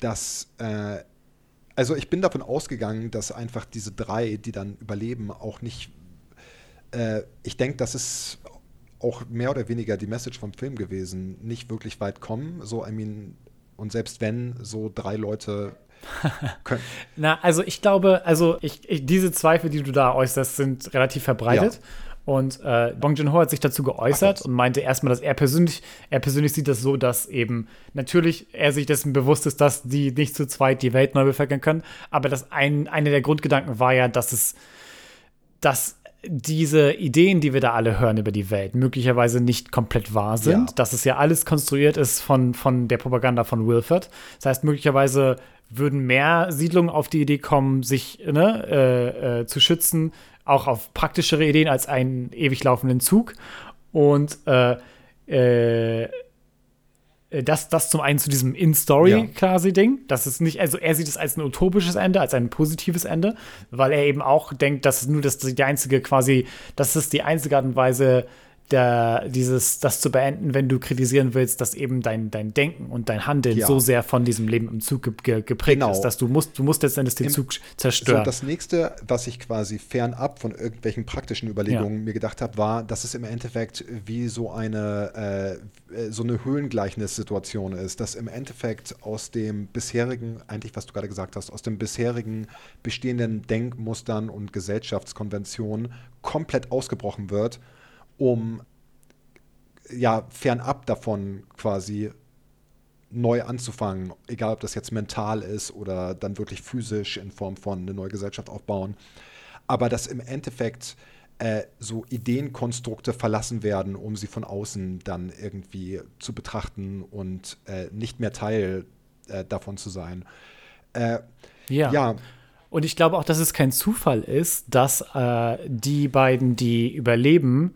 dass, äh, also ich bin davon ausgegangen, dass einfach diese drei, die dann überleben, auch nicht, äh, ich denke, das ist auch mehr oder weniger die Message vom Film gewesen, nicht wirklich weit kommen. So, I mean, und selbst wenn so drei Leute können. Na, also ich glaube, also ich, ich, diese Zweifel, die du da äußerst, sind relativ verbreitet. Ja. Und äh, Bong Joon-ho hat sich dazu geäußert Ach, und meinte erstmal, dass er persönlich, er persönlich sieht das so, dass eben natürlich er sich dessen bewusst ist, dass die nicht zu zweit die Welt neu bevölkern können. Aber dass ein, einer der Grundgedanken war ja, dass es, dass diese Ideen, die wir da alle hören über die Welt, möglicherweise nicht komplett wahr sind. Ja. Dass es ja alles konstruiert ist von, von der Propaganda von Wilford. Das heißt, möglicherweise würden mehr Siedlungen auf die Idee kommen, sich ne, äh, äh, zu schützen, auch auf praktischere Ideen als einen ewig laufenden Zug. Und äh, äh, das, das zum einen zu diesem In-Story Ja. quasi Ding. Das ist nicht, also er sieht es als ein utopisches Ende, als ein positives Ende, weil er eben auch denkt, dass es nur das die einzige quasi, das ist die einzige Art und Weise, der, dieses, das zu beenden, wenn du kritisieren willst, dass eben dein, dein Denken und dein Handeln Ja. so sehr von diesem Leben im Zug ge ge geprägt Genau. ist, dass du musst, du musst letztendlich den Im- Zug So, zerstören. das nächste, was ich quasi fernab von irgendwelchen praktischen Überlegungen mir gedacht habe, war, dass es im Endeffekt wie so eine, äh, äh, so eine Höhlengleichnis-Situation ist, dass im Endeffekt aus dem bisherigen, eigentlich was du gerade gesagt hast, aus dem bisherigen bestehenden Denkmustern und Gesellschaftskonventionen komplett ausgebrochen wird, um ja fernab davon quasi neu anzufangen, egal ob das jetzt mental ist oder dann wirklich physisch in Form von eine neue Gesellschaft aufbauen, aber dass im Endeffekt äh, so Ideenkonstrukte verlassen werden, um sie von außen dann irgendwie zu betrachten und äh, nicht mehr Teil äh, davon zu sein. Äh, ja. ja, Und ich glaube auch, dass es kein Zufall ist, dass äh, die beiden, die überleben,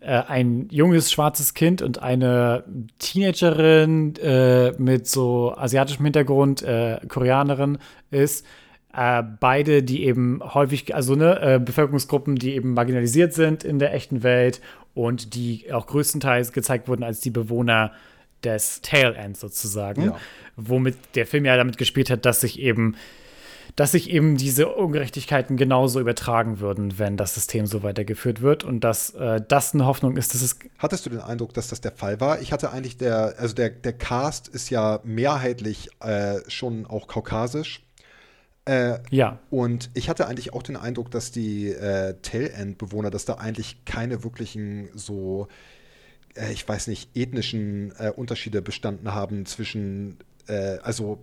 äh, ein junges schwarzes Kind und eine Teenagerin äh, mit so asiatischem Hintergrund, äh, Koreanerin ist. Äh, beide, die eben häufig, also ne, äh, Bevölkerungsgruppen, die eben marginalisiert sind in der echten Welt und die auch größtenteils gezeigt wurden als die Bewohner des Tail Ends sozusagen. Ja. Womit der Film ja damit gespielt hat, dass sich eben dass sich eben diese Ungerechtigkeiten genauso übertragen würden, wenn das System so weitergeführt wird und dass äh, das eine Hoffnung ist, dass es Hattest du den Eindruck, dass das der Fall war? Ich hatte eigentlich der, also der, der Cast ist ja mehrheitlich äh, schon auch kaukasisch. Äh, ja Und ich hatte eigentlich auch den Eindruck, dass die äh, Tail-End-Bewohner, dass da eigentlich keine wirklichen so, äh, ich weiß nicht, ethnischen äh, Unterschiede bestanden haben zwischen, äh, also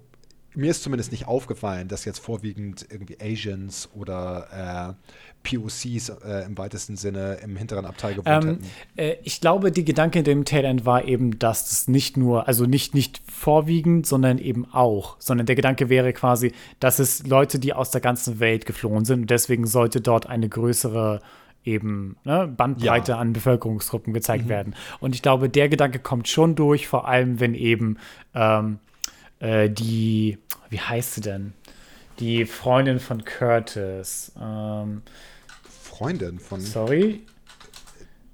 mir ist zumindest nicht aufgefallen, dass jetzt vorwiegend irgendwie Asians oder äh, POCs äh, im weitesten Sinne im hinteren Abteil gewohnt Ähm, hätten. äh, ich glaube, die Gedanke in dem Tail End war eben, dass das nicht nur, also nicht, nicht vorwiegend, sondern eben auch, sondern der Gedanke wäre quasi, dass es Leute, die aus der ganzen Welt geflohen sind und deswegen sollte dort eine größere eben ne, Bandbreite Ja. an Bevölkerungsgruppen gezeigt werden. Und ich glaube, der Gedanke kommt schon durch, vor allem wenn eben ähm, äh, die, wie heißt sie denn? Die Freundin von Curtis. Ähm, Freundin von. Sorry.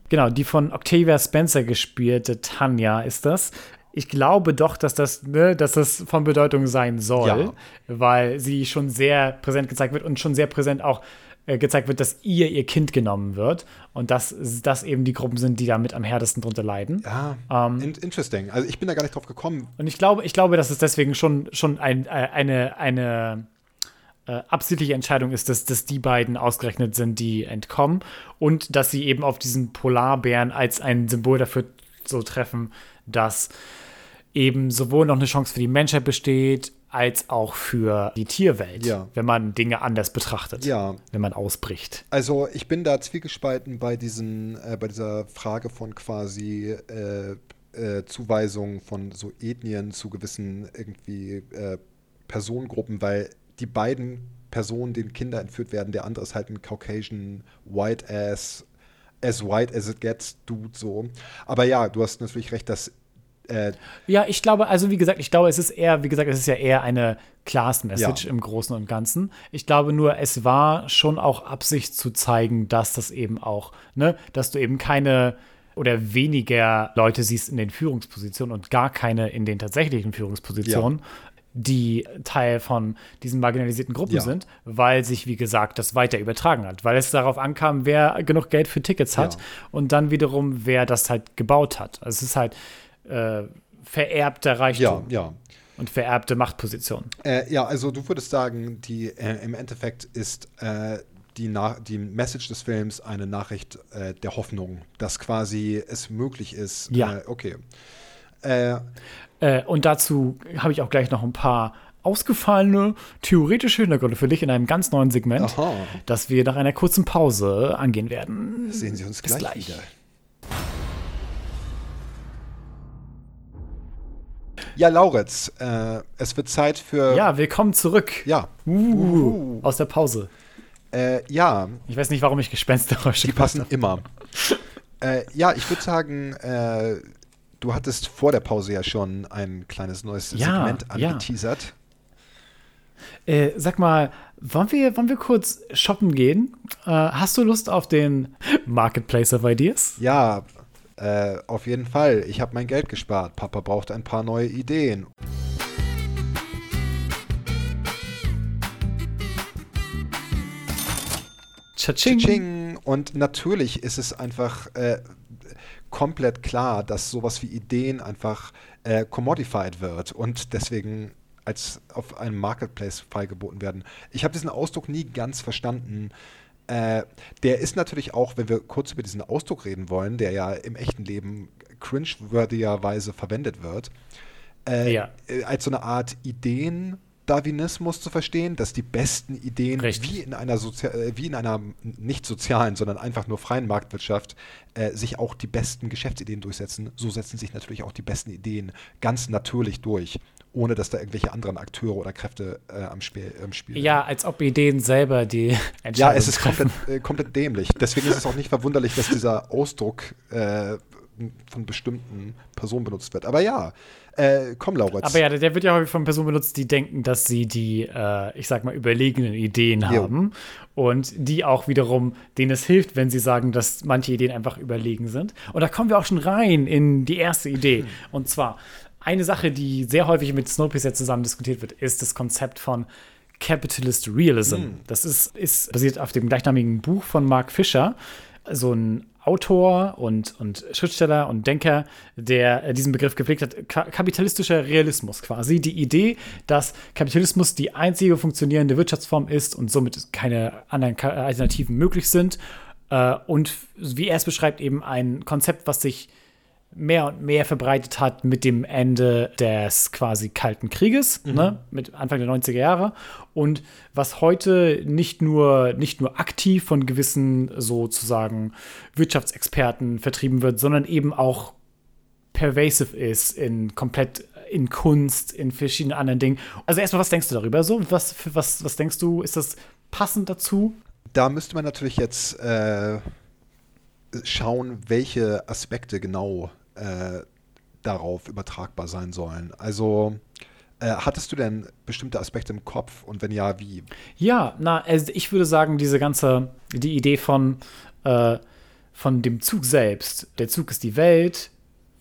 Genau, die von Octavia Spencer gespielte Tanja ist das. Ich glaube doch, dass das, ne, dass das von Bedeutung sein soll, Ja. weil sie schon sehr präsent gezeigt wird und schon sehr präsent auch äh, gezeigt wird, dass ihr ihr Kind genommen wird und dass das eben die Gruppen sind, die damit am härtesten drunter leiden. Ja, Ähm. in, interesting. Also ich bin da gar nicht drauf gekommen. Und ich glaube, ich glaube, dass es deswegen schon, schon ein, äh, eine, eine äh, absichtliche Entscheidung ist, dass, dass die beiden ausgerechnet sind, die entkommen und dass sie eben auf diesen Polarbären als ein Symbol dafür so treffen, dass eben sowohl noch eine Chance für die Menschheit besteht, als auch für die Tierwelt, Ja. wenn man Dinge anders betrachtet, Ja. wenn man ausbricht. Also ich bin da zwiegespalten bei diesen, äh, bei dieser Frage von quasi äh, äh, Zuweisung von so Ethnien zu gewissen irgendwie äh, Personengruppen, weil die beiden Personen, denen Kinder entführt werden, der andere ist halt ein Caucasian White Ass, as white as it gets Dude so. Aber ja, du hast natürlich recht, dass äh, Ja, ich glaube, also wie gesagt, ich glaube, es ist eher, wie gesagt, es ist ja eher eine Class-Message Ja. im Großen und Ganzen. Ich glaube nur, es war schon auch Absicht zu zeigen, dass das eben auch, ne, dass du eben keine oder weniger Leute siehst in den Führungspositionen und gar keine in den tatsächlichen Führungspositionen, die Teil von diesen marginalisierten Gruppen Ja. sind, weil sich, wie gesagt, das weiter übertragen hat. Weil es darauf ankam, wer genug Geld für Tickets hat Ja. und dann wiederum, wer das halt gebaut hat. Also es ist halt äh, vererbter ja, Reichtum ja. und vererbte Machtposition. Äh, ja, also du würdest sagen, die äh, im Endeffekt ist äh, die, Na die Message des Films eine Nachricht äh, der Hoffnung, dass quasi es möglich ist. Ja. Äh, okay. Und dazu habe ich auch gleich noch ein paar ausgefallene theoretische Hintergründe für dich in einem ganz neuen Segment, Aha. das wir nach einer kurzen Pause angehen werden. sehen Sie uns Bis gleich, gleich. wieder. Ja, Lauritz, äh, es wird Zeit für. Ja, willkommen zurück. Ja. Uh, aus der Pause. Äh, ja, Ich weiß nicht, warum ich Gespenstergeräusche Die passen immer. äh, ja, ich würde sagen, äh, du hattest vor der Pause ja schon ein kleines neues Ja, Segment ja. angeteasert. Äh, sag mal, wollen wir, wollen wir kurz shoppen gehen? Äh, hast du Lust auf den Marketplace of Ideas? Ja, äh, auf jeden Fall. Ich habe mein Geld gespart. Papa braucht ein paar neue Ideen. Tschatsching. Ching. Und natürlich ist es einfach äh, komplett klar, dass sowas wie Ideen einfach äh, commodified wird und deswegen als auf einem Marketplace freigeboten werden. Ich habe diesen Ausdruck nie ganz verstanden. Äh, der ist natürlich auch, wenn wir kurz über diesen Ausdruck reden wollen, der ja im echten Leben cringe-würdigerweise verwendet wird, äh, Ja. äh, als so eine Art Ideen. Darwinismus zu verstehen, dass die besten Ideen Richtig. wie in einer Sozia äh, wie in einer nicht sozialen, sondern einfach nur freien Marktwirtschaft äh, sich auch die besten Geschäftsideen durchsetzen. So setzen sich natürlich auch die besten Ideen ganz natürlich durch, ohne dass da irgendwelche anderen Akteure oder Kräfte äh, am Spiel, am Spiel sind. Ja, als ob Ideen selber die Entscheidung Ja, es ist komplett, äh, komplett dämlich. Deswegen ist es auch nicht verwunderlich, dass dieser Ausdruck äh, von bestimmten Personen benutzt wird. Aber ja, äh, komm, Lauritz. Aber ja, der wird ja häufig von Personen benutzt, die denken, dass sie die, äh, ich sag mal, überlegenen Ideen Jo. haben. Und die auch wiederum, denen es hilft, wenn sie sagen, dass manche Ideen einfach überlegen sind. Und da kommen wir auch schon rein in die erste Idee. Und zwar, eine Sache, die sehr häufig mit Snowpiercer zusammen diskutiert wird, ist das Konzept von Capitalist Realism. Das ist, ist basiert auf dem gleichnamigen Buch von Mark Fisher, so ein Autor und, und Schriftsteller und Denker, der äh, diesen Begriff gepflegt hat, Ka kapitalistischer Realismus quasi. Die Idee, dass Kapitalismus die einzige funktionierende Wirtschaftsform ist und somit keine anderen Alternativen möglich sind. Äh, und wie er es beschreibt, eben ein Konzept, was sich mehr und mehr verbreitet hat mit dem Ende des quasi Kalten Krieges, Mhm. ne, mit Anfang der 90er Jahre und was heute nicht nur, nicht nur aktiv von gewissen sozusagen Wirtschaftsexperten vertrieben wird, sondern eben auch pervasive ist in komplett in Kunst, in verschiedenen anderen Dingen. Also erstmal, was denkst du darüber so? Was, für was, was denkst du, ist das passend dazu? Da müsste man natürlich jetzt äh, schauen, welche Aspekte genau äh, darauf übertragbar sein sollen. Also äh, hattest du denn bestimmte Aspekte im Kopf und wenn ja, wie? Ja, na, also ich würde sagen, diese ganze, die Idee von, äh, von dem Zug selbst. Der Zug ist die Welt,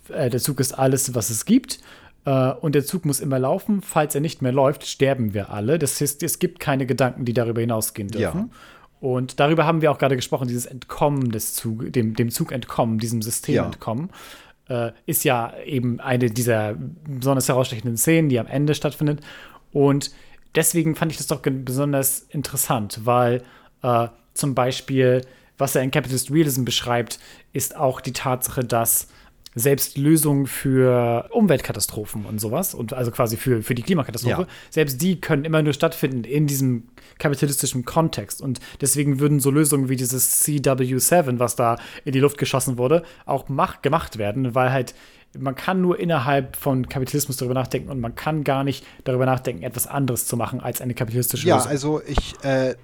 äh, der Zug ist alles, was es gibt. Äh, und der Zug muss immer laufen. Falls er nicht mehr läuft, sterben wir alle. Das heißt, es gibt keine Gedanken, die darüber hinausgehen dürfen. Ja. Und darüber haben wir auch gerade gesprochen, dieses Entkommen des Zug, dem, dem Zug entkommen, diesem System Ja. entkommen, äh, ist ja eben eine dieser besonders herausstechenden Szenen, die am Ende stattfindet. Und deswegen fand ich das doch besonders interessant, weil äh, zum Beispiel, was er in Capitalist Realism beschreibt, ist auch die Tatsache, dass selbst Lösungen für Umweltkatastrophen und sowas, und also quasi für, für die Klimakatastrophe, Ja. selbst die können immer nur stattfinden in diesem kapitalistischen Kontext. Und deswegen würden so Lösungen wie dieses CW7, was da in die Luft geschossen wurde, auch mach, gemacht werden, weil halt man kann nur innerhalb von Kapitalismus darüber nachdenken und man kann gar nicht darüber nachdenken, etwas anderes zu machen als eine kapitalistische Ja, Lösung. also ich, äh,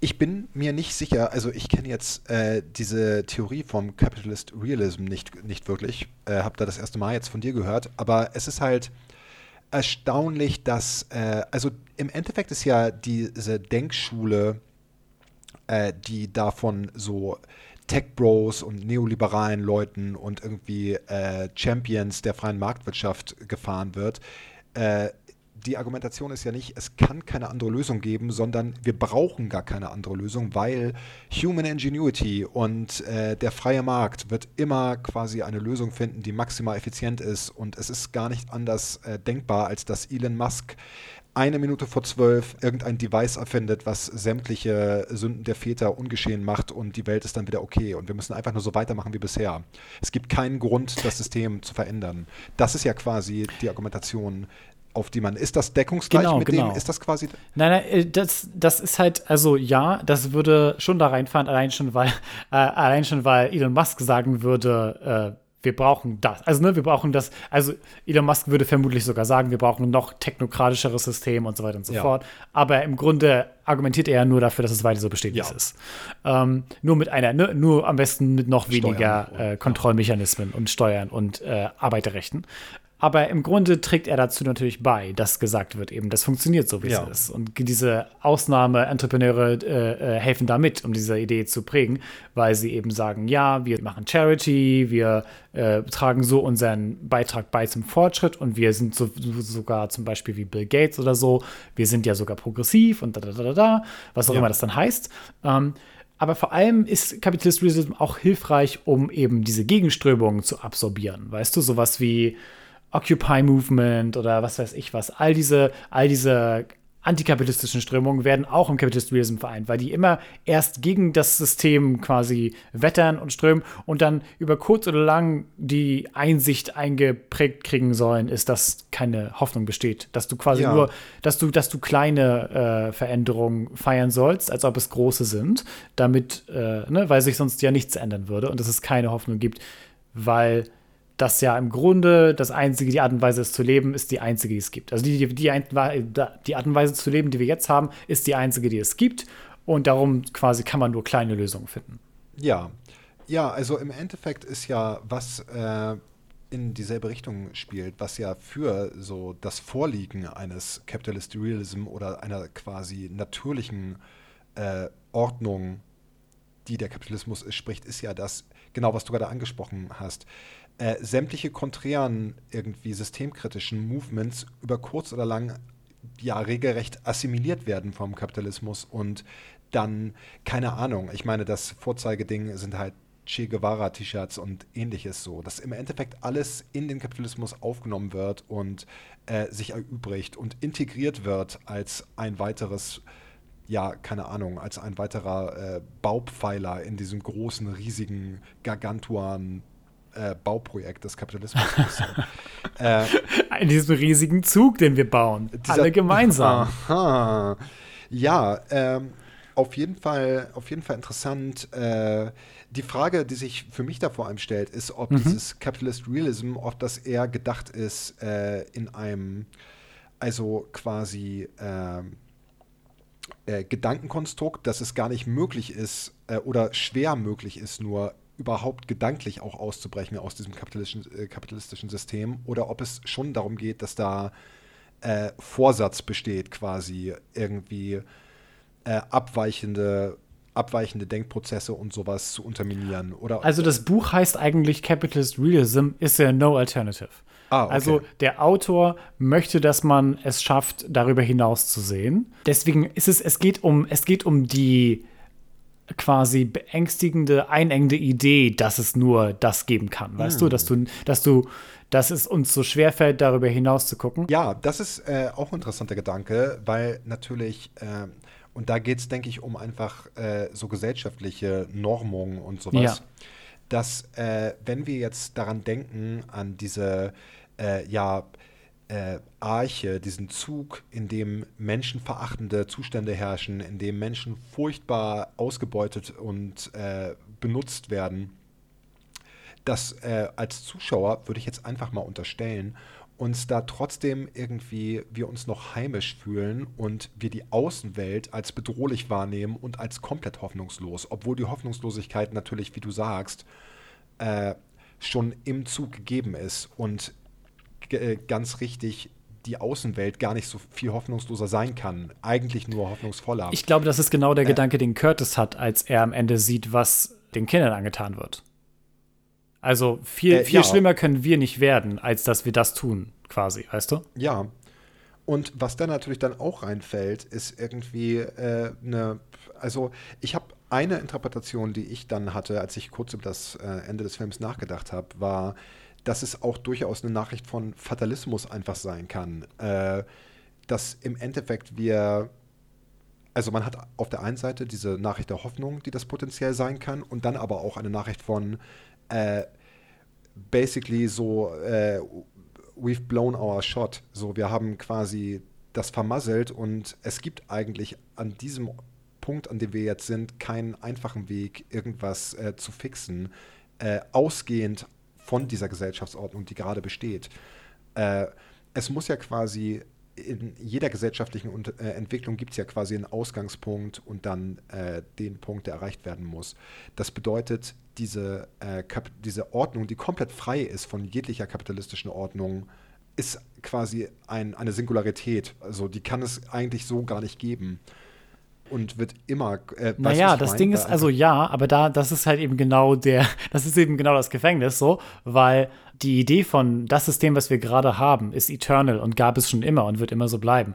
ich bin mir nicht sicher, also ich kenne jetzt äh, diese Theorie vom Capitalist Realism nicht, nicht wirklich, äh, habe da das erste Mal jetzt von dir gehört, aber es ist halt erstaunlich, dass, äh, also im Endeffekt ist ja diese Denkschule, äh, die davon so Tech-Bros und neoliberalen Leuten und irgendwie äh, Champions der freien Marktwirtschaft gefahren wird. Die Argumentation ist ja nicht, es kann keine andere Lösung geben, sondern wir brauchen gar keine andere Lösung, weil Human Ingenuity und äh, der freie Markt wird immer quasi eine Lösung finden, die maximal effizient ist. Und es ist gar nicht anders äh, denkbar, als dass Elon Musk eine Minute vor zwölf irgendein Device erfindet, was sämtliche Sünden der Väter ungeschehen macht und die Welt ist dann wieder okay. Und wir müssen einfach nur so weitermachen wie bisher. Es gibt keinen Grund, das System zu verändern. Das ist ja quasi die Argumentation, auf die man. Ist das deckungsgleich Genau, mit genau. dem? Ist das quasi. Nein, nein, äh, das, das ist halt, also ja, das würde schon da reinfahren, allein schon, weil, äh, allein schon, weil Elon Musk sagen würde, äh, wir brauchen das. Also, ne, wir brauchen das. Also, Elon Musk würde vermutlich sogar sagen, wir brauchen ein noch technokratischeres System und so weiter und so Ja. fort. Aber im Grunde argumentiert er ja nur dafür, dass es weiter so besteht, wie Ja. es ist. Ähm, nur mit einer, ne, nur am besten mit noch Steuern weniger und- äh, Kontrollmechanismen und Steuern und äh, Arbeiterrechten. Aber im Grunde trägt er dazu natürlich bei, dass gesagt wird, eben, das funktioniert so, wie Ja. es ist. Und diese Ausnahme-Entrepreneure äh, äh, helfen da mit, um diese Idee zu prägen, weil sie eben sagen, ja, wir machen Charity, wir äh, tragen so unseren Beitrag bei zum Fortschritt und wir sind so, so, sogar zum Beispiel wie Bill Gates oder so, wir sind ja sogar progressiv und da, da, da, da, da, was auch Ja. immer das dann heißt. Ähm, aber vor allem ist Capitalist Realism auch hilfreich, um eben diese Gegenströmungen zu absorbieren. Weißt du, sowas wie Occupy Movement oder was weiß ich was. All diese, all diese antikapitalistischen Strömungen werden auch im Capitalist Realism vereint, weil die immer erst gegen das System quasi wettern und strömen und dann über kurz oder lang die Einsicht eingeprägt kriegen sollen, ist, dass keine Hoffnung besteht, dass du quasi Ja. nur, dass du, dass du kleine äh, Veränderungen feiern sollst, als ob es große sind, damit, äh, ne, weil sich sonst ja nichts ändern würde und dass es keine Hoffnung gibt, weil das ja im Grunde das einzige, die Art und Weise, es zu leben, ist die einzige, die es gibt. Also die, die, die, Art und Weise zu leben, die wir jetzt haben, ist die einzige, die es gibt. Und darum quasi kann man nur kleine Lösungen finden. Ja. Ja, also im Endeffekt ist ja, was äh, in dieselbe Richtung spielt, was ja für so das Vorliegen eines Capitalist Realism oder einer quasi natürlichen äh, Ordnung, die der Kapitalismus ist, spricht, ist ja das, genau was du gerade angesprochen hast. Äh, sämtliche konträren, irgendwie systemkritischen Movements über kurz oder lang ja regelrecht assimiliert werden vom Kapitalismus und dann, keine Ahnung, ich meine, das Vorzeigeding sind halt Che Guevara-T-Shirts und ähnliches so, dass im Endeffekt alles in den Kapitalismus aufgenommen wird und äh, sich erübrigt und integriert wird als ein weiteres, ja, keine Ahnung, als ein weiterer äh, Baupfeiler in diesem großen, riesigen, gargantuan äh, Bauprojekt des Kapitalismus. ist. äh, In diesem riesigen Zug, den wir bauen. dieser- Alle gemeinsam. Aha. Ja, ähm, auf jeden Fall, auf jeden Fall interessant. Äh, die Frage, die sich für mich da vor allem stellt, ist, ob dieses Capitalist Realism, ob das eher gedacht ist äh, in einem, also quasi ähm, äh, Gedankenkonstrukt, dass es gar nicht möglich ist äh, oder schwer möglich ist, nur überhaupt gedanklich auch auszubrechen aus diesem kapitalistischen, äh, kapitalistischen System oder ob es schon darum geht, dass da äh, Vorsatz besteht, quasi irgendwie äh, abweichende, abweichende Denkprozesse und sowas zu unterminieren. Oder, Also das Buch heißt eigentlich Capitalist Realism is there no alternative. Ah, okay. Also der Autor möchte, dass man es schafft, darüber hinaus zu sehen. Deswegen ist es, es geht um, es geht um die quasi beängstigende, einengende Idee, dass es nur das geben kann. Weißt du, dass du, dass du, dass es uns so schwerfällt, darüber hinaus zu gucken. Ja, das ist äh, auch ein interessanter Gedanke, weil natürlich, ähm, und da geht es, denke ich, um einfach äh, so gesellschaftliche Normungen und sowas, Ja. dass äh, wenn wir jetzt daran denken, an diese, äh, ja, äh, Arche, diesen Zug, in dem menschenverachtende Zustände herrschen, in dem Menschen furchtbar ausgebeutet und äh, benutzt werden, dass äh, als Zuschauer, würde ich jetzt einfach mal unterstellen, uns da trotzdem irgendwie wir uns noch heimisch fühlen und wir die Außenwelt als bedrohlich wahrnehmen und als komplett hoffnungslos, obwohl die Hoffnungslosigkeit natürlich, wie du sagst, äh, schon im Zug gegeben ist. Und ganz richtig die Außenwelt gar nicht so viel hoffnungsloser sein kann, eigentlich nur hoffnungsvoller. Ich glaube, das ist genau der Gedanke, den Curtis hat, als er am Ende sieht, was den Kindern angetan wird. Also viel, Äh, viel ja. schlimmer können wir nicht werden, als dass wir das tun, quasi, weißt du? Ja. Und was da natürlich dann auch reinfällt, ist irgendwie äh, eine, also ich habe eine Interpretation, die ich dann hatte, als ich kurz über das äh, Ende des Films nachgedacht habe, war, dass es auch durchaus eine Nachricht von Fatalismus einfach sein kann. Äh, dass im Endeffekt wir, also man hat auf der einen Seite diese Nachricht der Hoffnung, die das potenziell sein kann, und dann aber auch eine Nachricht von äh, basically so, äh, we've blown our shot. So, wir haben quasi das vermasselt und es gibt eigentlich an diesem Punkt, an dem wir jetzt sind, keinen einfachen Weg, irgendwas äh, zu fixen, äh, ausgehend von dieser Gesellschaftsordnung, die gerade besteht. Äh, es muss ja quasi in jeder gesellschaftlichen Unt- äh, Entwicklung gibt es ja quasi einen Ausgangspunkt und dann äh, den Punkt, der erreicht werden muss. Das bedeutet, diese, äh, diese Ordnung, die komplett frei ist von jeglicher kapitalistischen Ordnung, ist quasi ein, eine Singularität. Also die kann es eigentlich so gar nicht geben. Und wird immer. Äh, Naja, das meine? Ding ist also ja, aber da, das ist halt eben genau der, das ist eben genau das Gefängnis so, weil die Idee von das System, was wir gerade haben, ist eternal und gab es schon immer und wird immer so bleiben.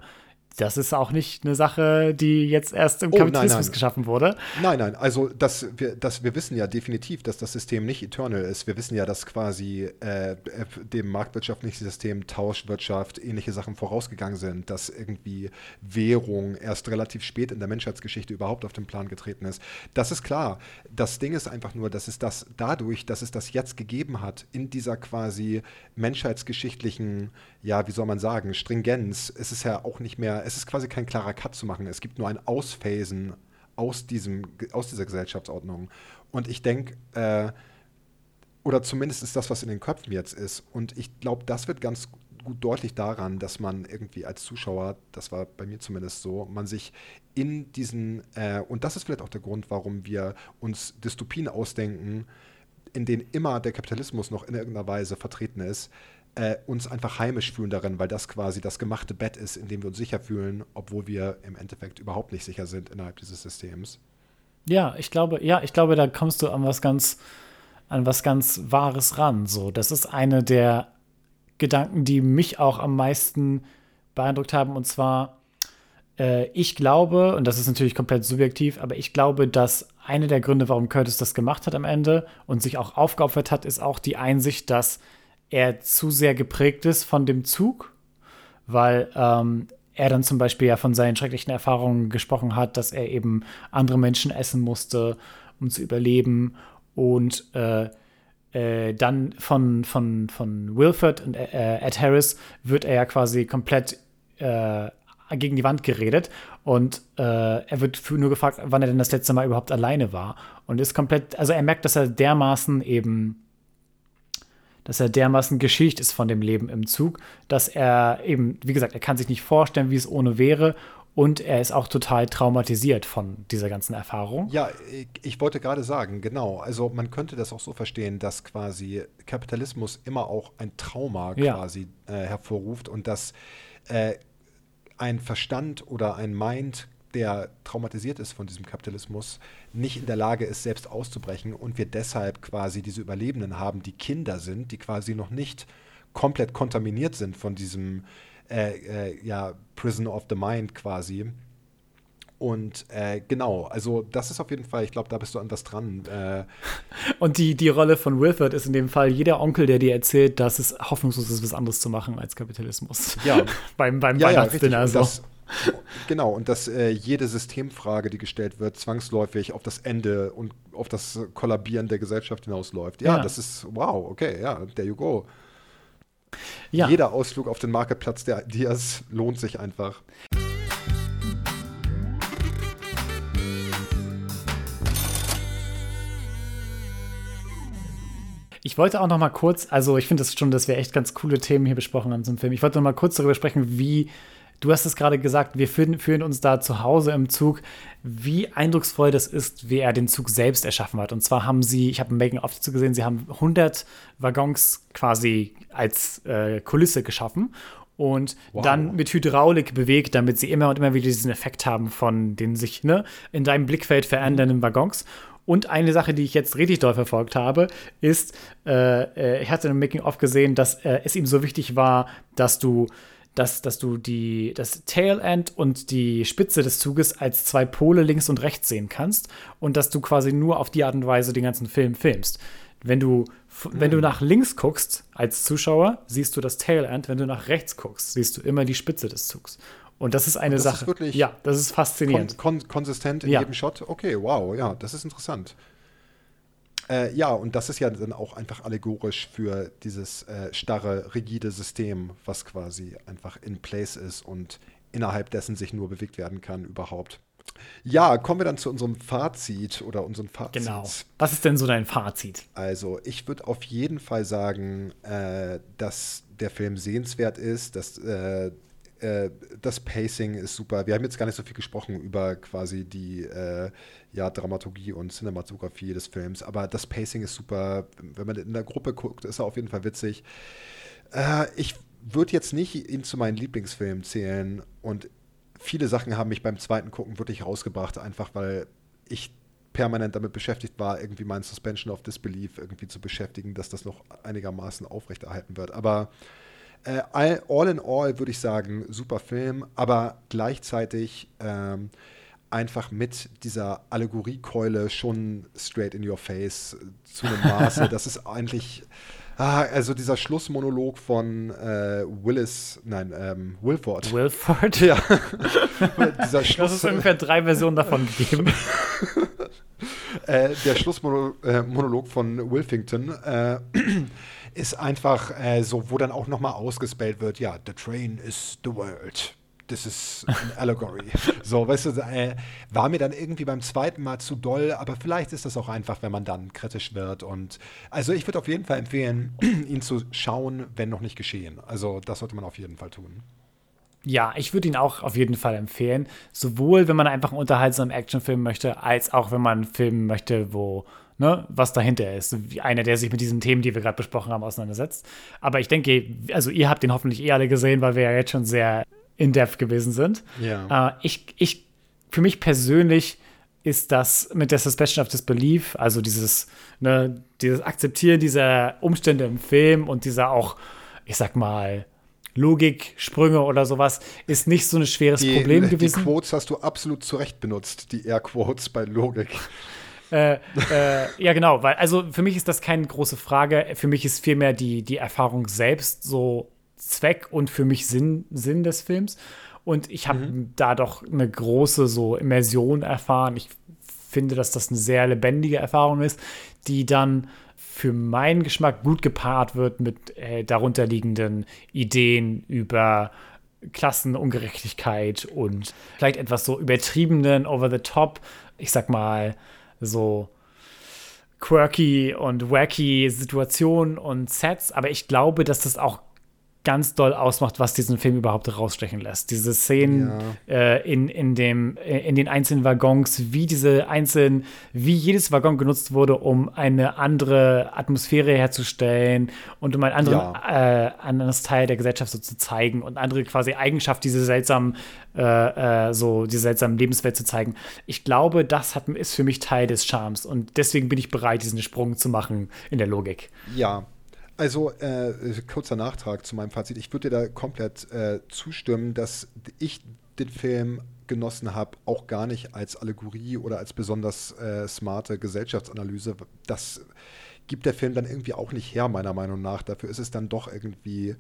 Das ist auch nicht eine Sache, die jetzt erst im Oh, nein, Kapitalismus nein. geschaffen wurde. Nein, nein, also das, wir, das, wir wissen ja definitiv, dass das System nicht eternal ist. Wir wissen ja, dass quasi äh, äh, dem marktwirtschaftlichen System Tauschwirtschaft ähnliche Sachen vorausgegangen sind, dass irgendwie Währung erst relativ spät in der Menschheitsgeschichte überhaupt auf den Plan getreten ist. Das ist klar. Das Ding ist einfach nur, dass es das dadurch, dass es das jetzt gegeben hat, in dieser quasi menschheitsgeschichtlichen, ja, wie soll man sagen, Stringenz, es ist ja auch nicht mehr, es ist quasi kein klarer Cut zu machen. Es gibt nur ein Ausphasen aus, diesem, aus dieser Gesellschaftsordnung. Und ich denke, äh, oder zumindest ist das, was in den Köpfen jetzt ist. Und ich glaube, das wird ganz gut deutlich daran, dass man irgendwie als Zuschauer, das war bei mir zumindest so, man sich in diesen, äh, und das ist vielleicht auch der Grund, warum wir uns Dystopien ausdenken, in denen immer der Kapitalismus noch in irgendeiner Weise vertreten ist, äh, uns einfach heimisch fühlen darin, weil das quasi das gemachte Bett ist, in dem wir uns sicher fühlen, obwohl wir im Endeffekt überhaupt nicht sicher sind innerhalb dieses Systems. Ja, ich glaube, ja, ich glaube, da kommst du an was ganz, an was ganz Wahres ran. So, das ist eine der Gedanken, die mich auch am meisten beeindruckt haben. Und zwar, äh, ich glaube, und das ist natürlich komplett subjektiv, aber ich glaube, dass einer der Gründe, warum Curtis das gemacht hat am Ende und sich auch aufgeopfert hat, ist auch die Einsicht, dass er zu sehr geprägt ist von dem Zug, weil ähm, er dann zum Beispiel ja von seinen schrecklichen Erfahrungen gesprochen hat, dass er eben andere Menschen essen musste, um zu überleben. Und äh, äh, dann von, von, von Wilford und äh, Ed Harris wird er ja quasi komplett äh, gegen die Wand geredet. Und äh, er wird nur gefragt, wann er denn das letzte Mal überhaupt alleine war. Und ist komplett, also er merkt, dass er dermaßen eben dass er dermaßen geschädigt ist von dem Leben im Zug, dass er eben, wie gesagt, er kann sich nicht vorstellen, wie es ohne wäre und er ist auch total traumatisiert von dieser ganzen Erfahrung. Ja, ich, ich, wollte gerade sagen, genau. Also man könnte das auch so verstehen, dass quasi Kapitalismus immer auch ein Trauma Ja. quasi äh, hervorruft und dass äh, ein Verstand oder ein Mind, der traumatisiert ist von diesem Kapitalismus, nicht in der Lage ist, selbst auszubrechen und wir deshalb quasi diese Überlebenden haben, die Kinder sind, die quasi noch nicht komplett kontaminiert sind von diesem äh, äh, ja, Prison of the Mind quasi. Und äh, genau, also das ist auf jeden Fall, ich glaube, da bist du an was dran. Äh, Und die, die Rolle von Wilford ist in dem Fall jeder Onkel, der dir erzählt, dass es hoffnungslos ist, was anderes zu machen als Kapitalismus. Ja. beim beim ja, ja, Weihnachtsdinner. Und so. das, genau, und dass äh, jede Systemfrage, die gestellt wird, zwangsläufig auf das Ende und auf das Kollabieren der Gesellschaft hinausläuft. Ja, Ja. das ist, wow, okay, ja, there you go. ja. Jeder Ausflug auf den Marktplatz der Ideas lohnt sich einfach. Ich wollte auch noch mal kurz, also ich finde das schon, dass wir echt ganz coole Themen hier besprochen haben zum Film. Ich wollte noch mal kurz darüber sprechen, wie, du hast es gerade gesagt, wir fühlen, fühlen uns da zu Hause im Zug, wie eindrucksvoll das ist, wie er den Zug selbst erschaffen hat. Und zwar haben sie, ich habe ein Making-of dazu gesehen, sie haben 100 Waggons quasi als äh, Kulisse geschaffen und Wow. dann mit Hydraulik bewegt, damit sie immer und immer wieder diesen Effekt haben von den sich ne, in deinem Blickfeld verändernden Waggons. Und eine Sache, die ich jetzt richtig doll verfolgt habe, ist, äh, äh, ich hatte im Making-of gesehen, dass äh, es ihm so wichtig war, dass du, dass, dass du die, das Tail-End und die Spitze des Zuges als zwei Pole links und rechts sehen kannst und dass du quasi nur auf die Art und Weise den ganzen Film filmst. Wenn du, f- wenn du nach links guckst als Zuschauer, siehst du das Tail-End. Wenn du nach rechts guckst, siehst du immer die Spitze des Zugs. Und das ist eine das ist Sache. wirklich ja, das ist Kon faszinierend. kon konsistent in Ja. jedem Shot. Okay, wow, ja, das ist interessant. Äh, ja, und das ist ja dann auch einfach allegorisch für dieses äh, starre, rigide System, was quasi einfach in place ist und innerhalb dessen sich nur bewegt werden kann überhaupt. Ja, kommen wir dann zu unserem Fazit oder unseren Fazit. Genau. Was ist denn so dein Fazit? Also, ich würde auf jeden Fall sagen, äh, dass der Film sehenswert ist, dass äh, äh, das Pacing ist super. Wir haben jetzt gar nicht so viel gesprochen über quasi die äh, ja, Dramaturgie und Cinematografie des Films, aber das Pacing ist super. Wenn man in der Gruppe guckt, ist er auf jeden Fall witzig. Äh, ich würde jetzt nicht ihn zu meinen Lieblingsfilmen zählen und viele Sachen haben mich beim zweiten Gucken wirklich rausgebracht, einfach weil ich permanent damit beschäftigt war, irgendwie mein Suspension of Disbelief irgendwie zu beschäftigen, dass das noch einigermaßen aufrechterhalten wird. Aber äh, all, in all würde ich sagen, super Film, aber gleichzeitig ähm, einfach mit dieser Allegoriekeule schon straight in your face äh, zu einem Maße. das ist eigentlich, ah, also dieser Schlussmonolog von äh, Willis, nein, ähm, Wilford. Wilford? ja, dieser Das Schluss, ist ungefähr drei Versionen davon gegeben. äh, der Schlussmonolog äh, von Wilfington äh, ist einfach äh, so, wo dann auch nochmal ausgespellt wird, ja, the train is the world. Das ist an allegory. so, weißt du, äh, war mir dann irgendwie beim zweiten Mal zu doll, aber vielleicht ist das auch einfach, wenn man dann kritisch wird. Und also ich würde auf jeden Fall empfehlen, ihn zu schauen, wenn noch nicht geschehen. Also das sollte man auf jeden Fall tun. Ja, ich würde ihn auch auf jeden Fall empfehlen. Sowohl, wenn man einfach einen unterhaltsamen Actionfilm möchte, als auch, wenn man einen Film möchte, wo ne, was dahinter ist. Wie einer, der sich mit diesen Themen, die wir gerade besprochen haben, auseinandersetzt. Aber ich denke, also ihr habt den hoffentlich eh alle gesehen, weil wir ja jetzt schon sehr in-depth gewesen sind. Ja. Äh, ich, ich, für mich persönlich ist das mit der Suspension of Disbelief, also dieses, ne, dieses Akzeptieren dieser Umstände im Film und dieser auch, ich sag mal, Logiksprünge oder sowas, ist nicht so ein schweres Problem die gewesen. Quotes hast du absolut zu Recht benutzt, die Air-Quotes bei Logik. Äh, äh, ja, genau, weil, also für mich ist das keine große Frage. Für mich ist vielmehr die, die Erfahrung selbst so Zweck und für mich Sinn, Sinn des Films. Und ich habe da doch eine große so Immersion erfahren. Ich finde, dass das eine sehr lebendige Erfahrung ist, die dann für meinen Geschmack gut gepaart wird mit äh, darunterliegenden Ideen über Klassenungerechtigkeit und vielleicht etwas so übertriebenen, over the top, ich sag mal, so quirky und wacky Situationen und Sets, aber ich glaube, dass das auch ganz doll ausmacht, was diesen Film überhaupt rausstechen lässt. Diese Szenen ja. äh, in, in, dem, äh, in den einzelnen Waggons, wie diese einzelnen, wie jedes Waggon genutzt wurde, um eine andere Atmosphäre herzustellen und um ein anderen, ja. äh, anderes Teil der Gesellschaft so zu zeigen und andere quasi Eigenschaft, diese seltsamen, äh, äh, so diese seltsamen Lebenswelt zu zeigen. Ich glaube, das hat, ist für mich Teil des Charmes und deswegen bin ich bereit, diesen Sprung zu machen in der Logik. Ja, also, äh, kurzer Nachtrag zu meinem Fazit. Ich würde dir da komplett äh, zustimmen, dass ich den Film genossen habe, auch gar nicht als Allegorie oder als besonders äh, smarte Gesellschaftsanalyse. Das gibt der Film dann irgendwie auch nicht her, meiner Meinung nach. Dafür ist es dann doch irgendwie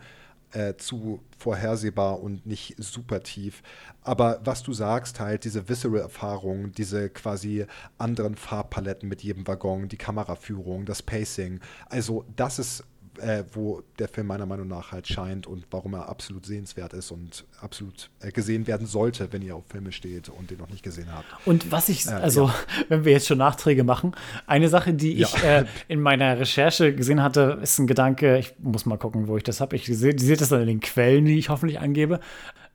äh, zu vorhersehbar und nicht super tief. Aber was du sagst, halt diese Visceral-Erfahrung, diese quasi anderen Farbpaletten mit jedem Waggon, die Kameraführung, das Pacing, also das ist äh, wo der Film meiner Meinung nach halt scheint und warum er absolut sehenswert ist und absolut äh, gesehen werden sollte, wenn ihr auf Filme steht und den noch nicht gesehen habt. Und was ich, äh, also ja. wenn wir jetzt schon Nachträge machen, eine Sache, die ja. ich äh, in meiner Recherche gesehen hatte, ist ein Gedanke, ich muss mal gucken, wo ich das habe. Ich sehe seh das dann in den Quellen, die ich hoffentlich angebe.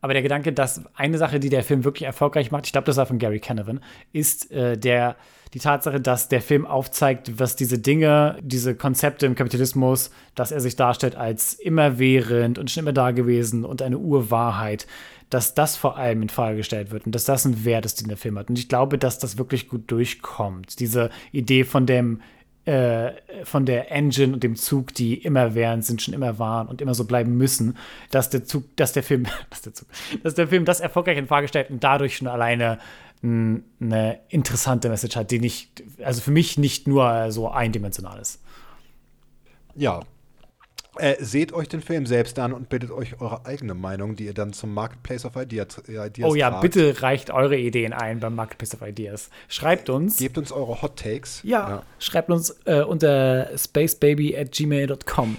Aber der Gedanke, dass eine Sache, die der Film wirklich erfolgreich macht, ich glaube, das war von Gary Canavan, ist äh, der die Tatsache, dass der Film aufzeigt, was diese Dinge, diese Konzepte im Kapitalismus, dass er sich darstellt als immerwährend und schon immer da gewesen und eine Urwahrheit, dass das vor allem in Frage gestellt wird und dass das ein Wert ist, den der Film hat. Und ich glaube, dass das wirklich gut durchkommt. Diese Idee von dem äh, von der Engine und dem Zug, die immer wären, sind, schon immer waren und immer so bleiben müssen, dass der Zug, dass der Film, dass der Zug, dass der Film das erfolgreich in Frage stellt und dadurch schon alleine eine interessante Message hat, die nicht, also für mich nicht nur so eindimensional ist. Ja. Äh, seht euch den Film selbst an und bildet euch eure eigene Meinung, die ihr dann zum Marketplace of Ideas, Ideas Oh ja, tragt. bitte reicht eure Ideen ein beim Marketplace of Ideas. Schreibt uns. Gebt uns eure Hot Takes. Ja, ja. schreibt uns äh, unter spacebaby at gmail.com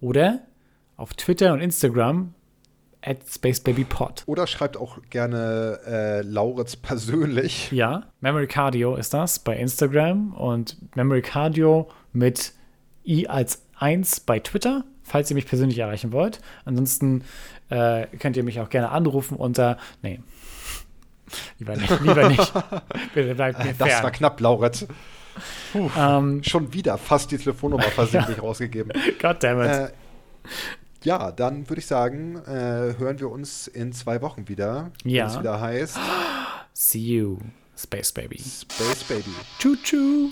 oder auf Twitter und Instagram at SpaceBabyPod. Oder schreibt auch gerne äh, Lauritz persönlich. Ja, Memory Cardio ist das bei Instagram und Memory Cardio mit i als 1 bei Twitter, falls ihr mich persönlich erreichen wollt. Ansonsten äh, könnt ihr mich auch gerne anrufen unter. Nee. Lieber nicht, lieber nicht. Bitte bleibt mir Das war knapp, Lauritz. Ähm, Schon wieder fast die Telefonnummer versehentlich ja. rausgegeben. Goddammit. Äh, ja, dann würde ich sagen, äh, hören wir uns in zwei Wochen wieder. Ja. Wenn es wieder heißt. See you, Space Baby. Space Baby. Choo choo.